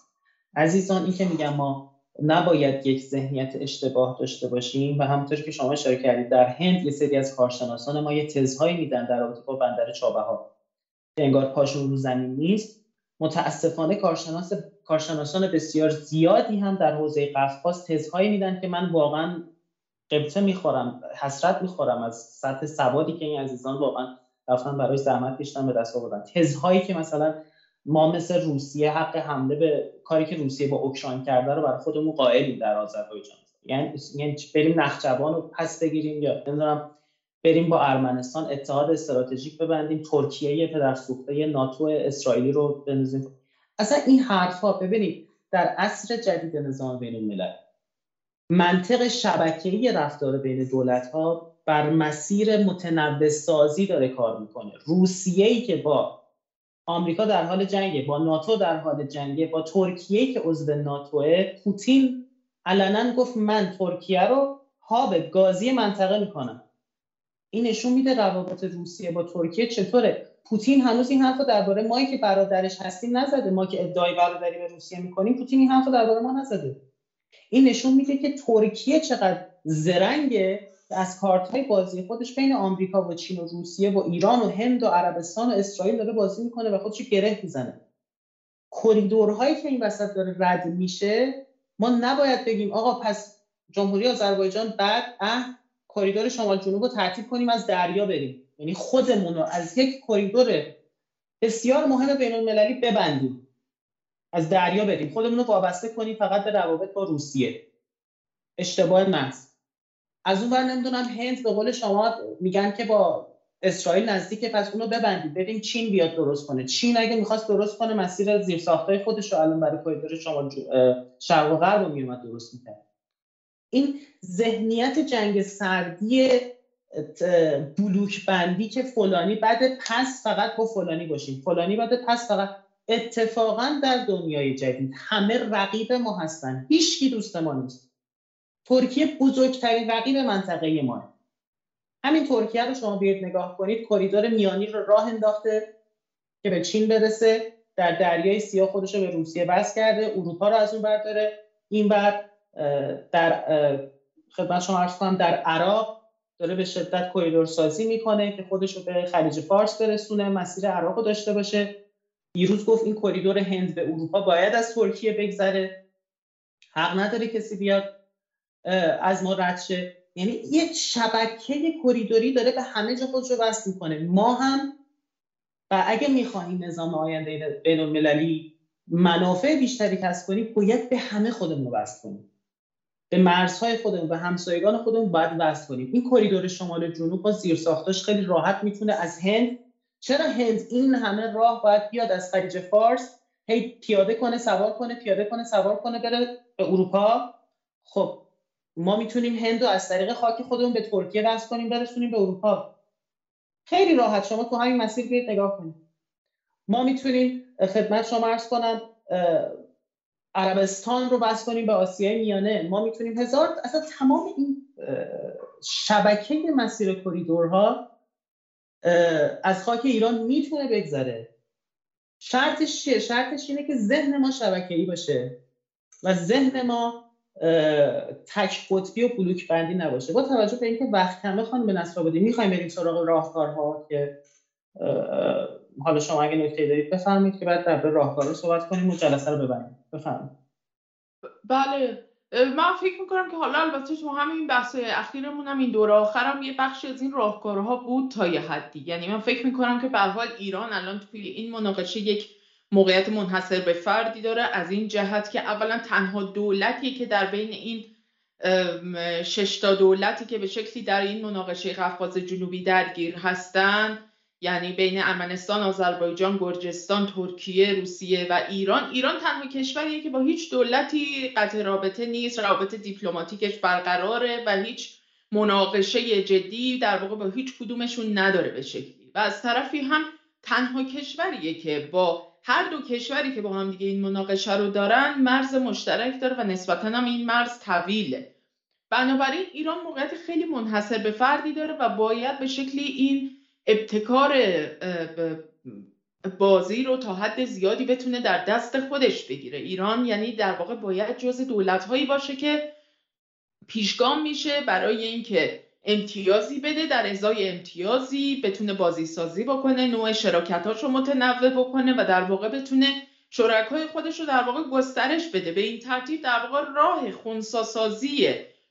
S2: عزیزان این که میگم ما نباید یک ذهنیت اشتباه داشته باشیم و همونطور که شما اشاره کردید در هند یه سری از کارشناسان ما یه تزهایی میدن در رابطه با بندر چابهار. که انگار پاشون رو زمین نیست. متاسفانه کارشناس کارشناسان بسیار زیادی هم در حوزه قفقاز تزهایی میدن که من واقعا قبطه می‌خورم حسرت می‌خورم از سطح سوادی که این عزیزان واقعا رفتن برای زحمت کشتن به دست آوردن. تزهایی که مثلا ما مثل روسیه حق حمله به کاری که روسیه با اوکراین کرده رو برای خودمون قائلیم در آذربایجان. یعنی یعنی بریم نخجوان رو پس بگیریم یا نمی‌دونم بریم با ارمنستان اتحاد استراتژیک ببندیم ترکیه پدر سوخته ناتو اسرائیلی رو بندازیم. اصلا این حرفا ببینید در عصر جدید نظام بین الملل منطق شبکه‌ای رفتار بین دولت ها بر مسیر متنوع سازی داره کار می‌کنه. روسیه ای که با آمریکا در حال جنگه با ناتو در حال جنگه با ترکیه که عضو ناتوه پوتین علنا گفت من ترکیه رو هاب گازی منطقه می‌کنم. این نشون میده روابط روسیه با ترکیه چطوره. پوتین هنوز این حرفو درباره ما که برادرش هستیم نزده. ما که ادعای برادری به روسیه می‌کنیم پوتین این حرفو درباره ما نزده. این نشون میده که ترکیه چقدر زرنگه از کارت های بازی خودش بین آمریکا و چین و روسیه و ایران و هند و عربستان و اسرائیل داره بازی می‌کنه و خودش گره می‌زنه. کریدورهایی که این وسط داره رد میشه ما نباید بگیم آقا پس جمهوری آذربایجان بعد اه کریدور شمال جنوب رو ترتیب کنیم از دریا بریم. یعنی خودمون رو از یک کریدور بسیار مهم بین المللی ببندیم. از دریا بریم. خودمون رو وابسته کنیم فقط به روابط با روسیه. اشتباه محض. از اون بر نمی‌دونم هند به قول شما میگن که با اسرائیل نزدیکه پس اونو ببندید. ببین چین بیاد درست کنه. چین اگه می‌خواست درست کنه مسیر زیرساختهای خودش رو الان برای کریدور شما شرق و غرب رو میومد درست می‌کرد. این ذهنیت جنگ سردی بلوک بندی که فلانی بعد پس فقط با فلانی باشیم. فلانی بعد پس فقط اتفاقا در دنیای جدید. همه رقیب ما هستن. هیچکی دوست ما نیست. ترکیه بزرگترین رقیب منطقه ما همین ترکیه رو شما بیاید نگاه کنید کریدور میانی رو راه انداخته که به چین برسه در دریای سیاه خودش رو به روسیه بس کرده اروپا رو از اون برداره این بر در خدمت شما عرض کنم در عراق داره به شدت کریدور سازی می‌کنه که خودش رو به خلیج فارس برسونه مسیر عراق رو داشته باشه. دیروز گفت این کریدور هند به اروپا باید از ترکیه بگذره. حق نداره کسی بیاد. از ما رد شه. یعنی یک شبکه کریدوری داره به همه جا خودش رو وصل می‌کنه. ما هم و اگه می‌خواهیم نظام آینده بین المللی منافع بیشتری کسب کنیم باید به همه خودمون وصل کنیم به مرزهای خودمون به همسایگان خودمون باید وصل کنیم این کریدور شمال جنوب با زیرساختاش خیلی راحت می‌تونه از هند. چرا هند؟ این همه راه باید بیاد از خلیج فارس هی پیاده کنه سوار کنه پیاده کنه سوار کنه بره به اروپا. خب ما می‌تونیم هند رو از طریق خاک خودمون به ترکیه وصل کنیم برسونیم به اروپا. خیلی راحت. شما تو همین مسیر بیاید نگاه کنید. ما می‌تونیم خدمت شما ارز کنم عربستان رو بس کنیم به آسیای میانه. ما می‌تونیم هزار اصلا تمام این شبکه مسیر کریدورها از خاک ایران می‌تونه بگذره. شرطش چیه؟ شرطش اینه که ذهن ما شبکه‌ای باشه و ذهن ما تک قطبی و بلوک بندی نباشه. با توجه به اینکه وقت کمه خانم نصرآبادی می‌خوایم بریم سراغ راهکارها که حالا شما اگه نکته دارید بفهمید که بعد در راهکار صحبت کنیم و جلسه رو ببریم. بفهمید
S1: بله. من فکر می‌کنم که حالا البته تو همین بحث اخیرمون هم این دوره آخرم یه بخشی از این راهکارها بود تا یه حدی. یعنی من فکر می‌کنم که به حال ایران الان توی این مناقشه یک موقعیت منحصر به فردی داره از این جهت که اولا تنها دولتی که در بین این ششتا دولتی که به شکلی در این مناقشه قفقاز جنوبی درگیر هستند یعنی بین ارمنستان، آذربایجان، گرجستان، ترکیه، روسیه و ایران ایران تنها کشوریه که با هیچ دولتی قطع رابطه نیست رابط دیپلماتیکش برقراره و هیچ مناقشه جدی در واقع با هیچ کدومشون نداره به شکلی. و از طرفی هم تنها کشوریه که با هر دو کشوری که با هم دیگه این مناقشه رو دارن مرز مشترک داره و نسبتا هم این مرز طویله. بنابراین ایران موقعیت خیلی منحصر به فردی داره و باید به شکلی این ابتکار بازی رو تا حد زیادی بتونه در دست خودش بگیره. ایران یعنی در واقع باید جز دولت هایی باشه که پیشگام میشه برای اینکه امتیازی بده در ازای امتیازی بتونه بازی سازی بکنه نوع شراکتاش رو متنوع بکنه و در واقع بتونه شرکای خودش رو در واقع گسترش بده. به این ترتیب در واقع راه خونساسازی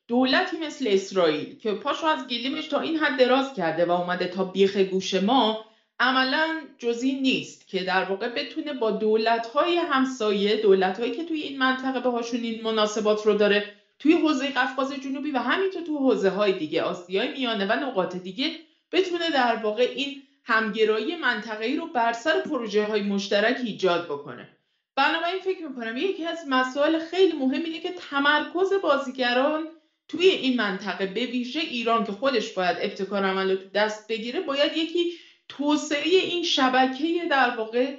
S1: دولتی مثل اسرائیل که پاشو از گلیمش تا این حد دراز کرده و اومده تا بیخ گوش ما عملا جزی نیست که در واقع بتونه با دولت‌های همسایه دولت‌هایی که توی این منطقه باهاشون این مناسبات رو داره توی حوزه قفقاز جنوبی و همینطور تو حوزه های دیگه آسیای میانه و نقاط دیگه بتونه در واقع این همگرایی منطقه‌ای رو بر سر پروژه های مشترک ایجاد بکنه. بنابراین فکر می‌کنم یکی از مسائل خیلی مهم اینه که تمرکز بازیگران توی این منطقه به ویژه ایران که خودش باید ابتکار عمل رو دست بگیره باید یکی توسعه این شبکه در واقع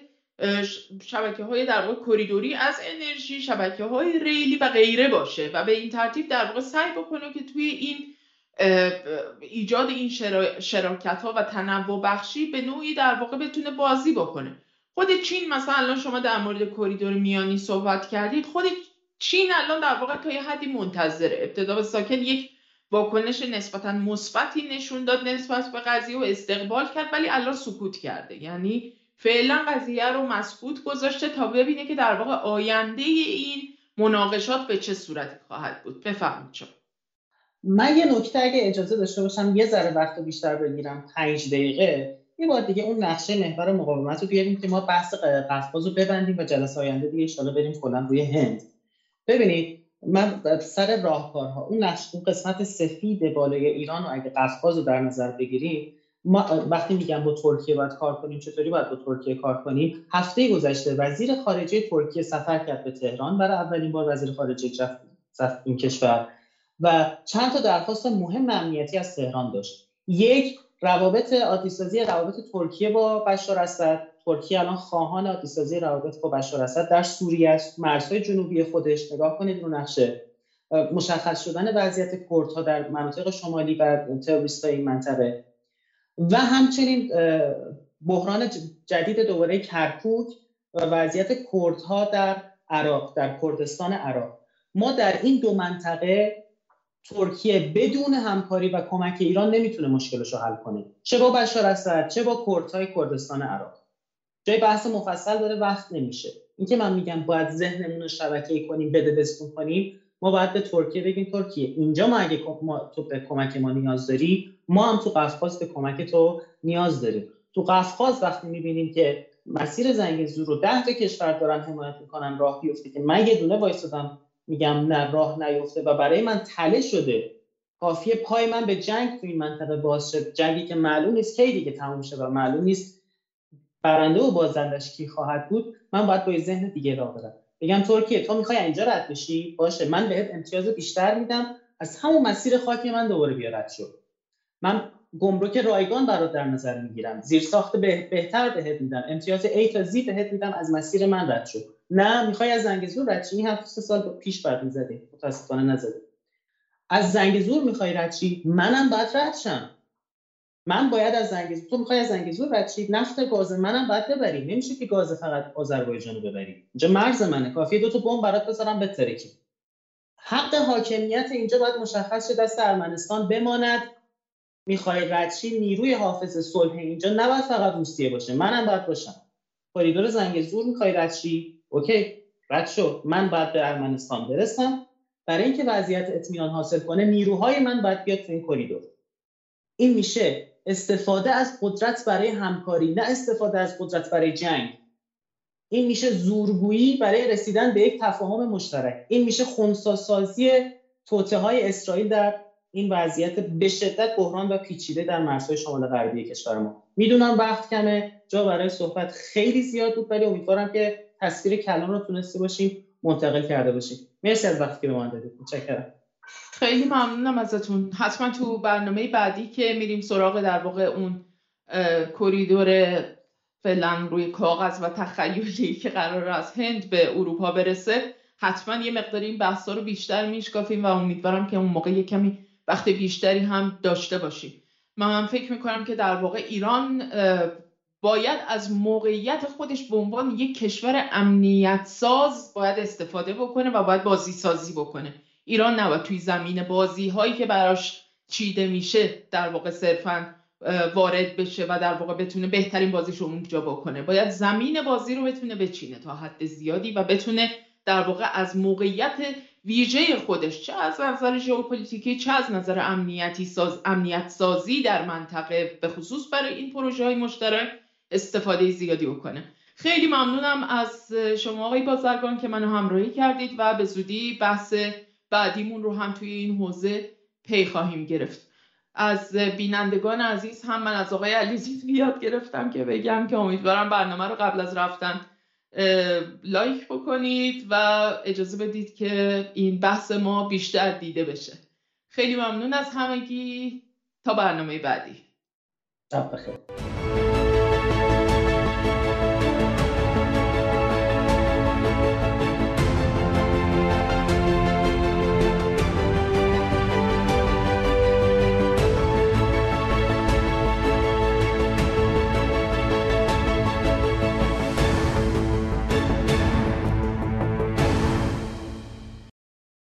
S1: شبکه های در واقع کریدوری از انرژی شبکه های ریلی و غیره باشه و به این ترتیب در واقع سعی بکنه که توی این ایجاد این شراکت ها و تنوع بخشی به نوعی در واقع بتونه بازی بکنه. خود چین مثلا الان شما در مورد کریدور میانی صحبت کردید خود چین الان در واقع تا یه حدی منتظره. ابتدا به ساکن یک واکنش نسبتا مثبتی نشون داد نسبت به قضیه و استقبال کرد ولی الان سکوت کرده. یعنی فعلا قضیه رو مسکوت گذاشته تا ببینه که در واقع آینده این مناقشات به چه صورتی خواهد بود. بفرمایید شما.
S2: من یه نکته اگه اجازه داشته باشم یه ذره وقت بیشتر بگیرم. پنج دقیقه. یه بار دیگه اون نقشه محور مقاومت رو بیاریم که ما بحث قفقاز رو ببندیم و جلسه آینده دیگه ان بریم کلا روی هند. ببینید من سر راهکارها اون نقش اون قسمت سفید بالای ایران رو اگه قفقاز رو در نظر بگیریم ما وقتی میگم با ترکیه باید کار کنیم چطوری باید با ترکیه کار کنیم؟ هفته گذشته وزیر خارجه ترکیه سفر کرد به تهران. برای اولین بار وزیر خارجه رفت این کشور. و چند تا درخواست مهم امنیتی از تهران داشت. یک روابط آتیسازی روابط ترکیه با بشار اسد. ترکیه الان خواهان آتیسازی روابط با بشار اسد در سوریه است. مرزهای جنوبی خودش نگاه کنید رو نقشه. مشخص شدن وضعیت کردها در مناطق شمالی و تروریست این منطقه. و همچنین بحران جدید دوباره کرکوک و وضعیت کردها در عراق در کردستان عراق. ما در این دو منطقه ترکیه بدون همکاری و کمک ایران نمی‌تونه مشکلش رو حل کنه. چه با بشار اسد چه با کردهای کردستان عراق. جای بحث مفصل داره وقت نمیشه. اینکه من میگم باید ذهنمون رو شبکه کنیم بده بستون کنیم ما باید به ترکیه بگیم ترکیه اینجا ما اگه ما تو به کمک ما نیاز داری ما هم تو قفقاز به کمک تو نیاز داریم. تو قفقاز وقتی می‌بینیم که مسیر زنگ زور رو ده تا کشور دارن حمایت می‌کنن راه بیفته. که من یه دونه وایسادم میگم نه راه نیفته و برای من تله شده. کافیه پای من به جنگ تو این منطقه باز شد جنگی که معلوم نیست کی دیگه تموم شه و معلوم نیست برنده و بازندش کی خواهد بود من باید با ذهن دیگه راه برم. بگم ترکیه تو می‌خوای اینجا رد بشی؟ باشه. من بهت امتیاز بیشتر میدم. از همون مسیر خاکی من دوباره بیا رد شد من گمرک رایگان برات در نظر می‌گیرم. زیر ساخت بهتر بهت میدم. امتیاز A تا Z بهت میدم. از مسیر من رد شد نه می‌خوای از زنگزور رد این هفت سه سال پیش بعد می‌زدی. متاسفانه نزدی. از زنگزور می‌خوای رد منم باید رد شم. من باید از زنگزور تو می‌خوای از زنگزور رد شی نفت گاز منم باید ببری. نمیشه که گاز فقط آذربایجان رو ببری. اینجا مرز منه. کافیه دو تا بمب برات بذارم بترکی حق حاکمیت اینجا باید مشخص شه. دست ارمنستان بماند. می‌خوای ردشی نیروی حافظ صلح اینجا نباید فقط روسیه باشه. منم باید باشم. کریدور زنگزور می‌خوای ردشی okay. رد شو. من باید به ارمنستان برسم. برای اینکه وضعیت اطمینان حاصل کنه نیروهای من باید بیاد تو این کریدور این میشه استفاده از قدرت برای همکاری نه استفاده از قدرت برای جنگ. این میشه زورگویی برای رسیدن به یک تفاهم مشترک. این میشه خونساسازی توته های اسرائیل در این وضعیت به شدت بحران و پیچیده در مرزهای شمال غربی کشور ما. می‌دونم وقت کمه جا برای صحبت خیلی زیاد بود ولی امیدوارم که تصویر کلان رو تونسته باشیم منتقل کرده باشیم. مرسی از وقتی که به من دادید. متشکرم.
S1: خیلی ممنونم ازتون. حتما تو برنامه بعدی که میریم سراغ در واقع اون کریدور فعلا روی کاغذ و تخیلی که قرار از هند به اروپا برسه حتما یه مقدار این بحثا رو بیشتر میشکافیم و امیدوارم که اون موقع یه کمی وقت بیشتری هم داشته باشیم. من فکر می‌کنم که در واقع ایران باید از موقعیت خودش به عنوان یک کشور امنیت ساز باید استفاده بکنه و باید بازی سازی بکنه. ایران نباید توی زمین بازی هایی که براش چیده میشه در واقع صرفا وارد بشه و در واقع بتونه بهترین بازیش رو اونجا بکنه. باید زمین بازی رو بتونه بچینه تا حد زیادی و بتونه در واقع از موقعیت ویژه خودش چه از نظر ژئوپلیتیکی چه از نظر امنیتی ساز امنیت سازی در منطقه به خصوص برای این پروژه های مشترک استفاده زیادی بکنه. خیلی ممنونم از شما آقای بازرگان که منو همراهی کردید و به زودی بحث بعدیمون رو هم توی این حوزه پی خواهیم گرفت. از بینندگان عزیز هم من از آقای علیزی یاد گرفتم که بگم که امیدوارم برنامه رو قبل از رفتن لایک بکنید و اجازه بدید که این بحث ما بیشتر دیده بشه. خیلی ممنون از همگی. تا برنامه بعدی.
S2: شب بخیر.